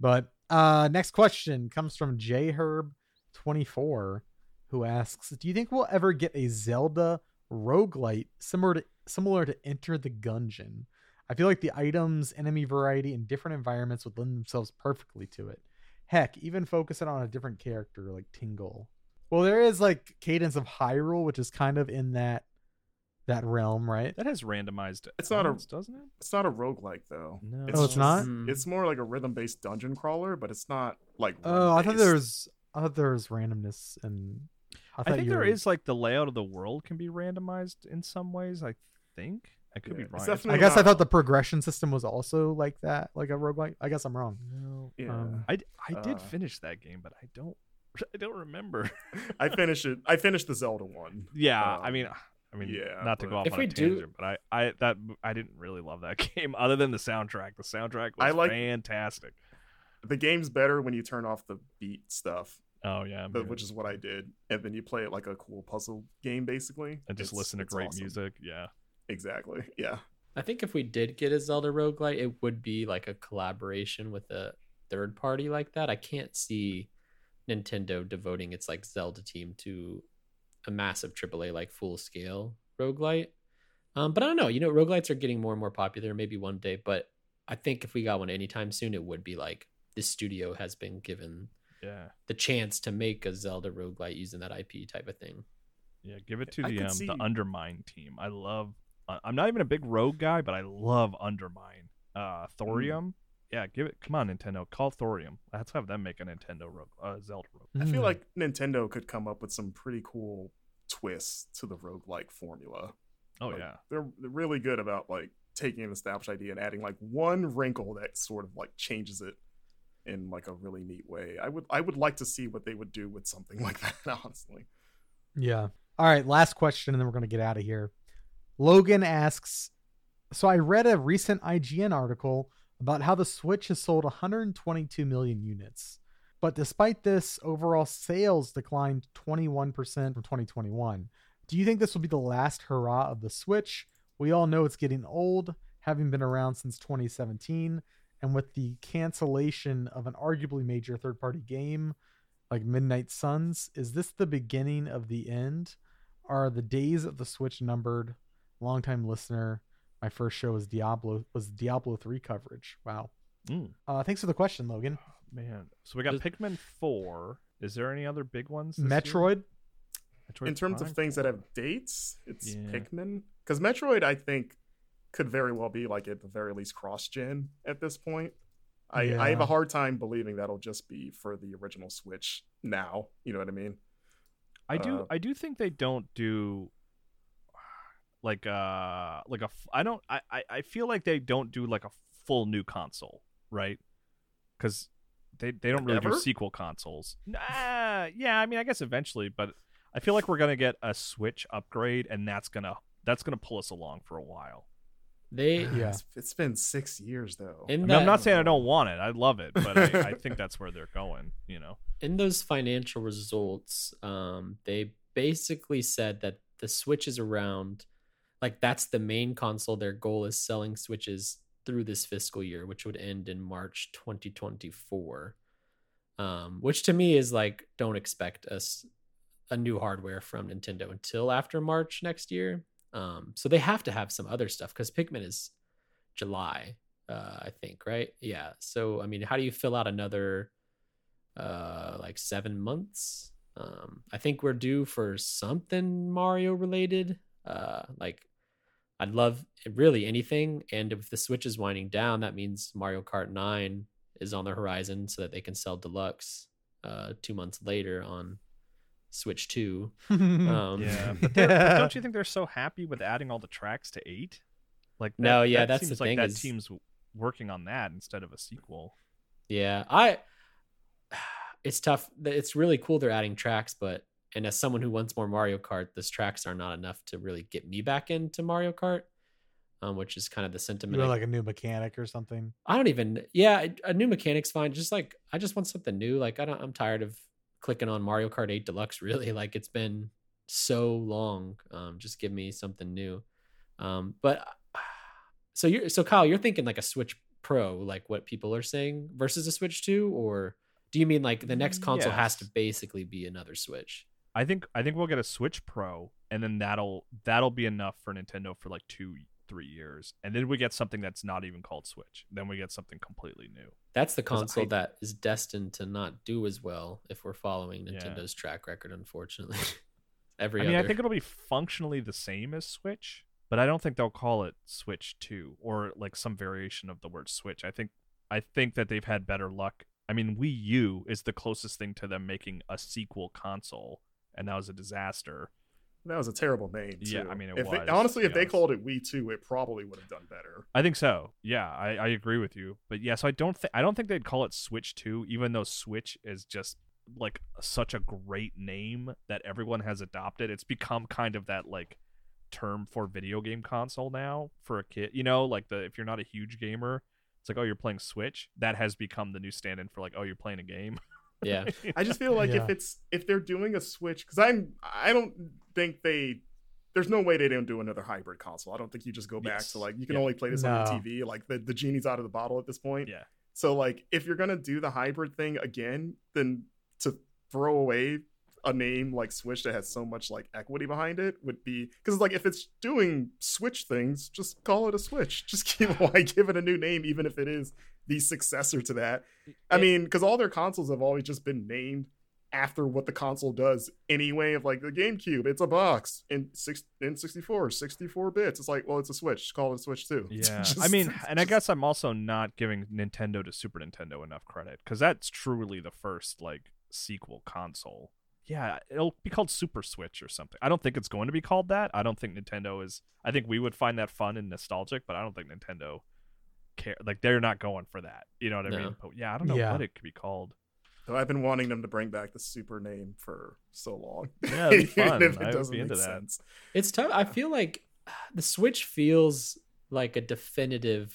But uh next question comes from J Herb 24 who asks, "Do you think we'll ever get a Zelda roguelite similar to similar to Enter the Gungeon? I feel like the items, enemy variety, and different environments would lend themselves perfectly to it. Heck, even focus it on a different character like Tingle. Well, there is like Cadence of Hyrule, which is kind of in that that realm, right? That has randomized. It's not a- elements, doesn't it? it's not a roguelike though. No. Oh, it's not? Mm. It's more like a rhythm based dungeon crawler, but it's not like. Oh, I thought run-based. there was I thought there was randomness and I, I, think you there were- is like the layout of the world can be randomized in some ways. I think I could Yeah, be wrong. I guess I thought the progression system was also like that, like a roguelike. I guess I'm wrong. no. Yeah. Um, I, I did Uh, finish that game, but I don't I don't remember. I finished it. I finished the Zelda one. yeah, I Um, mean, I mean, yeah, not to go off If on we a do- tangent, but I, I that I didn't really love that game other than the soundtrack. The soundtrack was I like- fantastic. The game's better when you turn off the beat stuff Oh yeah, but- which is what I did. And then you play it like a cool puzzle game, basically, and just It's- listen to great awesome. music. Yeah. Exactly. Yeah. I think if we did get a Zelda roguelite, it would be like a collaboration with a third party like that. I can't see Nintendo devoting its like Zelda team to a massive AAA like full scale roguelite. Um, but I don't know. You know, roguelites are getting more and more popular. Maybe one day, but I think if we got one anytime soon, it would be like this studio has been given Yeah. the chance to make a Zelda roguelite using that IP type of thing. Yeah, give it to I the um see- the Undermine team. I love. I- I'm not even a big Rogue guy, but I love Undermine. Uh, Thorium. Yeah, give it. Come on, Nintendo, call Thorium. Let's have them make a Nintendo Rogue, uh, Zelda Rogue. I feel Mm. like Nintendo could come up with some pretty cool twists to the roguelike formula. Oh Like, yeah, They're they're really good about like taking an established idea and adding like one wrinkle that sort of like changes it in like a really neat way. I would I would like to see what they would do with something like that, honestly. Yeah. All right. Last question, and then we're going to get out of here. Logan asks So I read a recent IGN article about how the Switch has sold 122 million units. But despite this, overall sales declined 21% from 2021. Do you think this will be the last hurrah of the Switch? We all know it's getting old, having been around since 2017. And with the cancellation of an arguably major third party game like Midnight Suns, is this the beginning of the end? Are the days of the Switch numbered? Longtime listener, my first show was Diablo was Diablo 3 coverage. Wow. Mm, Uh, thanks for the question, Logan. man. So we got Does- Pikmin four. Is there any other big ones? Metroid. Metroid in terms of Prime things that have dates, it's Yeah. Pikmin. Because Metroid, I think, could very well be like at the very least cross gen at this point. I, I have a hard time believing that'll just be for the original Switch now. You know what I mean? I do uh, I do think they don't do like uh like a f- I don't I I- I feel like they don't do like a full new console, right? Cuz they they don't really do sequel consoles. Nah, yeah, I mean I guess eventually, but I feel like we're going to get a Switch upgrade and that's going to that's going to pull us along for a while. They Yeah. It's, it's been six years though. I in mean, that I'm not saying I don't want it. I love it, but I, I think that's where they're going, you know. in those financial results, um, they basically said that the Switch is around, like that's the main console. Their goal is selling Switches through this fiscal year, which would end in March 2024. Um, which to me is like, don't expect us a new hardware from Nintendo until after March next year. Um, so they have to have some other stuff because Pikmin is July, uh, I think, right? Yeah. So I mean, how do you fill out another? uh like seven months um i think we're due for something mario related uh like i'd love really anything and if the switch is winding down that means mario kart 9 is on the horizon so that they can sell deluxe uh two months later on switch 2 um Yeah, but, they're- but don't you think they're so happy with adding all the tracks to eight? Like that, No, yeah, that that's the seems like thing that is- team's working on that instead of a sequel. Yeah, I. It's tough. It's really cool they're adding tracks, but and as someone who wants more Mario Kart, those tracks are not enough to really get me back into Mario Kart, um, which is kind of the You sentiment. know, I- like a new mechanic or something. I don't even. Yeah, a new mechanic's fine. Just like I just want something new. Like I don't. I'm tired of clicking on Mario Kart 8 Deluxe. Really, like it's been so long. Um, just give me something new. Um, but so you're so Kyle, you're thinking like a Switch Pro, like what people are saying, versus a Switch 2, or do you mean like the next console has to basically be another Switch? I think I think we'll get a Switch Pro, and then that'll that'll be enough for Nintendo for like two three years, and then we get something that's not even called Switch. Then we get something completely new. That's the console I- that is destined to not do as well if we're following Yeah. Nintendo's track record, unfortunately. Every I mean, other. I think it'll be functionally the same as Switch, but I don't think they'll call it Switch Two or like some variation of the word Switch. I think I think that they've had better luck. I mean, Wii U is the closest thing to them making a sequel console, and that was a disaster. that was a terrible name. Yeah, too. I mean, it if they- was, honestly, if they called it Wii Two, it probably would have done better. I think so. Yeah, I, I agree with you. But yeah, so I don't think I don't think they'd call it Switch Two, even though Switch is just like such a great name that everyone has adopted. It's become kind of that like term for video game console now for a kid. You know, like the if you're not a huge gamer, it's like oh you're playing Switch. That has become the new stand-in for like oh you're playing a game. Yeah. I just feel like Yeah. if it's if they're doing a Switch, because I'm I don't think they. There's no way they don't do another hybrid console. I don't think you just go back Yes. to like you can Yeah. only play this on No. your TV. Like the the genie's out of the bottle at this point. Yeah. So like if you're gonna do the hybrid thing again, then to throw away a name like Switch that has so much like equity behind it would be because it's like if it's doing Switch things, just call it a Switch. Just keep why give it a new name, even if it is the successor to that. I It- mean, because all their consoles have always just been named after what the console does anyway. Of like the GameCube, it's a box in six in 64, 64 bits. It's like, well, it's a Switch. Just call it a Switch too. Yeah, I mean, and I guess I'm also not giving Nintendo to Super Nintendo enough credit because that's truly the first like sequel console. Yeah, it'll be called Super Switch or something. I don't think it's going to be called that. I don't think Nintendo is. I think we would find that fun and nostalgic, but I don't think Nintendo care. Like they're not going for that. You know what I No. mean? But yeah, I don't know Yeah. what it could be called. So I've been wanting them to bring back the Super name for so long. Yeah, it'd be fun. if it I would doesn't be into make that. sense. It's tough. I feel like the Switch feels like a definitive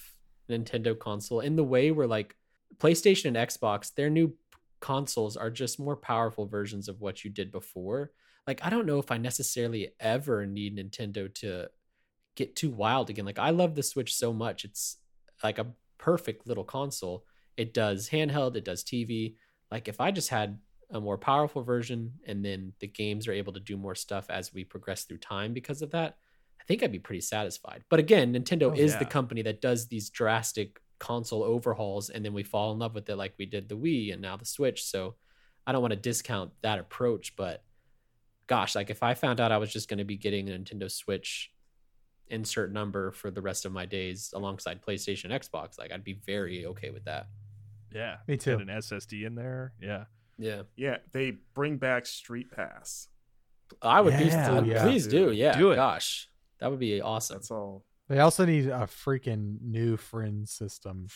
Nintendo console in the way where like PlayStation and Xbox, their new consoles are just more powerful versions of what you did before. Like I don't know if I necessarily ever need Nintendo to get too wild again. Like I love the Switch so much. It's like a perfect little console. It does handheld, it does TV. Like if I just had a more powerful version and then the games are able to do more stuff as we progress through time because of that, I think I'd be pretty satisfied. But again, Nintendo Oh, is the company that does these drastic console overhauls and then we fall in love with it like we did the Wii and now the Switch. So I don't want to discount that approach, but gosh, like if I found out I was just going to be getting a Nintendo Switch insert number for the rest of my days alongside PlayStation Xbox, like I'd be very mm. okay with that. Yeah, Me too. Get an SSD in there. Yeah, Yeah. Yeah, they bring back Street Pass. I would be Yeah, yeah. please do. Yeah. Do it. Gosh. That would be awesome. That's all. They also need a freaking new friend system.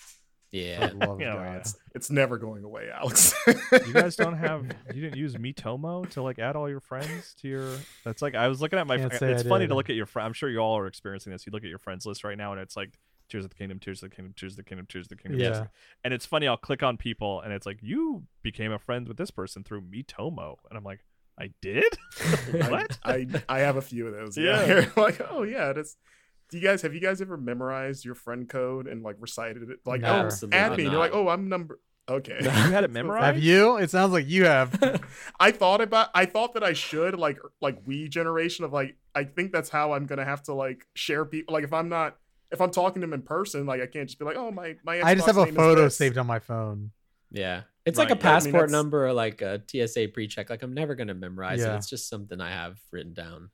Yeah. For the love of Yeah, oh, God. yeah. It's, it's never going away, Alex. you guys don't have. You didn't use Miitomo to like add all your friends to your. That's like I was looking at my. Fr- It's I funny did. to look at your. Fr- I'm sure you all are experiencing this. You look at your friends list right now, and it's like Tears of the Kingdom, Tears of the Kingdom, Tears of the Kingdom, Tears of the Kingdom. Yeah. the- And it's funny. I'll click on people, and it's like you became a friend with this person through Miitomo, and I'm like, I did. what? I, I have a few of those. Yeah. Yeah. like, oh yeah, that's. Do you guys have you guys ever memorized your friend code and like recited it? Like, Never. oh, add me. You're like, oh, I'm number. Okay. No. You had it memorized. Have you? It sounds like you have. I thought about. I thought that I should like er, like we generation of like. I think that's how I'm gonna have to like share people. Like if I'm not if I'm talking to them in person, like I can't just be like, oh my my. I just have a photo saved on my phone. Yeah. It's Right, like a yeah, I mean, passport number or like a TSA pre check. Like, I'm never going to memorize Yeah. it. It's just something I have written down.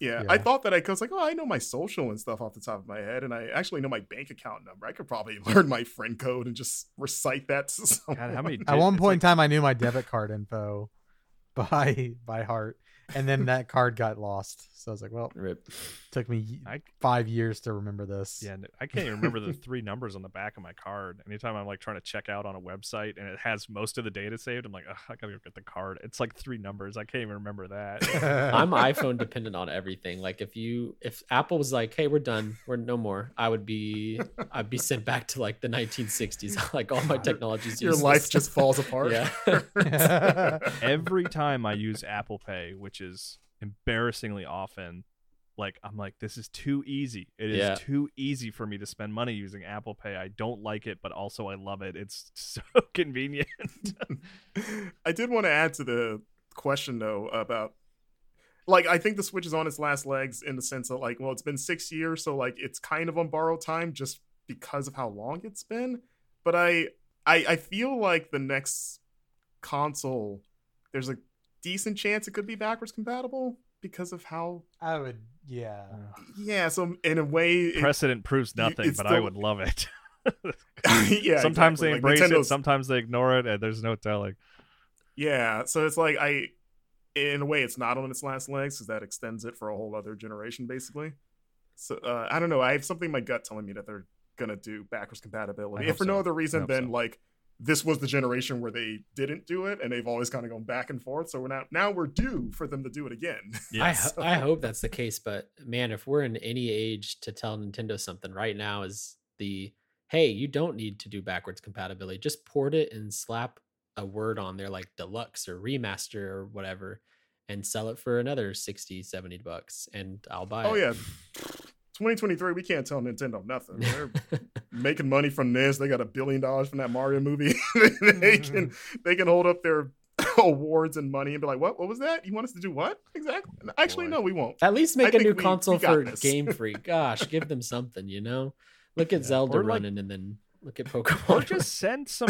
Yeah, Yeah. I thought that I was like, oh, I know my social and stuff off the top of my head, and I actually know my bank account number. I could probably learn my friend code and just recite that to someone. God, how many? At one it's point in time, I knew my debit card info by by heart, and then that card got lost. So I was like, well, Rip. Took me I five years to remember this. Yeah, I can't even remember the three numbers on the back of my card. Anytime I'm like trying to check out on a website and it has most of the data saved, I'm like, Ugh, I gotta go get the card. It's like three numbers. I can't even remember that. I'm iPhone dependent on everything. Like, if you, if Apple was like, hey, we're done, we're no more, I would be, I'd be sent back to like the 1960s. like, all my technology's Your useless. life just falls apart. Yeah. Every time I use Apple Pay, which is embarrassingly often, like I'm like, this is too easy. It is Yeah. too easy for me to spend money using Apple Pay. I don't like it, but also I love it. It's so convenient. I did want to add to the question though about like I think the Switch is on its last legs in the sense that like well it's been six years so like it's kind of on borrowed time just because of how long it's been. But I I, I feel like the next console there's a decent chance it could be backwards compatible because of how I would, yeah. yeah so in a way it- Precedent proves nothing, it's but I would love it. yeah sometimes exactly. they Like, embrace it, sometimes they ignore it, and there's no telling. Yeah, so it's like I, in a way, it's not on its last legs because that extends it for a whole other generation, basically. So uh, I don't know. I have something in my gut telling me that they're gonna do backwards compatibility, if for hope no other reason than so. like this was the generation where they didn't do it, and they've always kind of gone back and forth. So we're now now we're due for them to do it again. I, ho- I hope that's the case, but man, if we're in any age to tell Nintendo something right now is the hey, you don't need to do backwards compatibility. Just port it and slap a word on there like deluxe or remaster or whatever and sell it for another 60 70 bucks and i'll buy Oh it yeah. 2023, we can't tell Nintendo nothing. They're making money from this. They got a billion dollars from that Mario movie. they mm-hmm. can they can hold up their awards and money and be like, "What? What was that? You want us to do what exactly?" Actually, Boy. no, we won't. at least make a new we- console we for this. game freak gosh give them something you know look at Yeah, zelda or like- running and then look at pokemon or just send some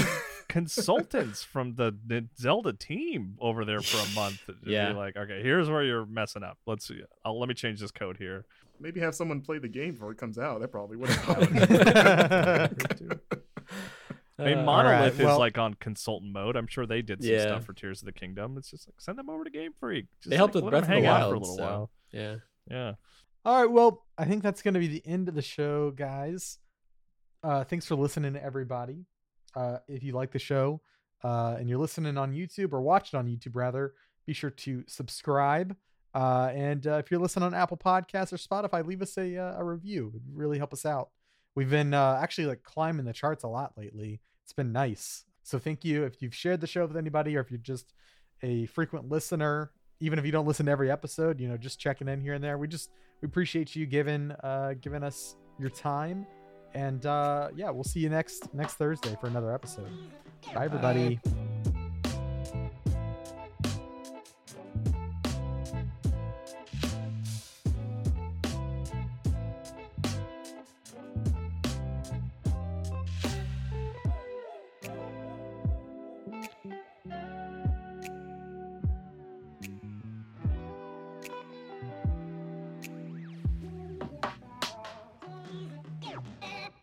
consultants from the, the Zelda team over there for a month Yeah. be like, okay, here's where you're messing up. Let's see. I'll, let me change this code here. Maybe have someone play the game before it comes out. That probably would have. I mean, Uh, Monolith well- is like on consultant mode. I'm sure they did some Yeah. stuff for Tears of the Kingdom. It's just like send them over to Game Freak. Just they helped like, with let breath 'em of the wild for a little so, while. yeah Yeah. All right, well, I think that's going to be the end of the show, guys. Uh, thanks for listening to everybody. Uh, if you like the show uh, and you're listening on YouTube or watching on YouTube, rather, be sure to subscribe. Uh, and uh, if you're listening on Apple Podcasts or Spotify, leave us a, uh, a review. It'd really help us out. We've been uh, actually like climbing the charts a lot lately. It's been nice. So thank you if you've shared the show with anybody or if you're just a frequent listener, even if you don't listen to every episode, you know, just checking in here and there. We just we appreciate you giving uh giving us your time. And uh yeah, we'll see you next next Thursday for another episode. Bye everybody.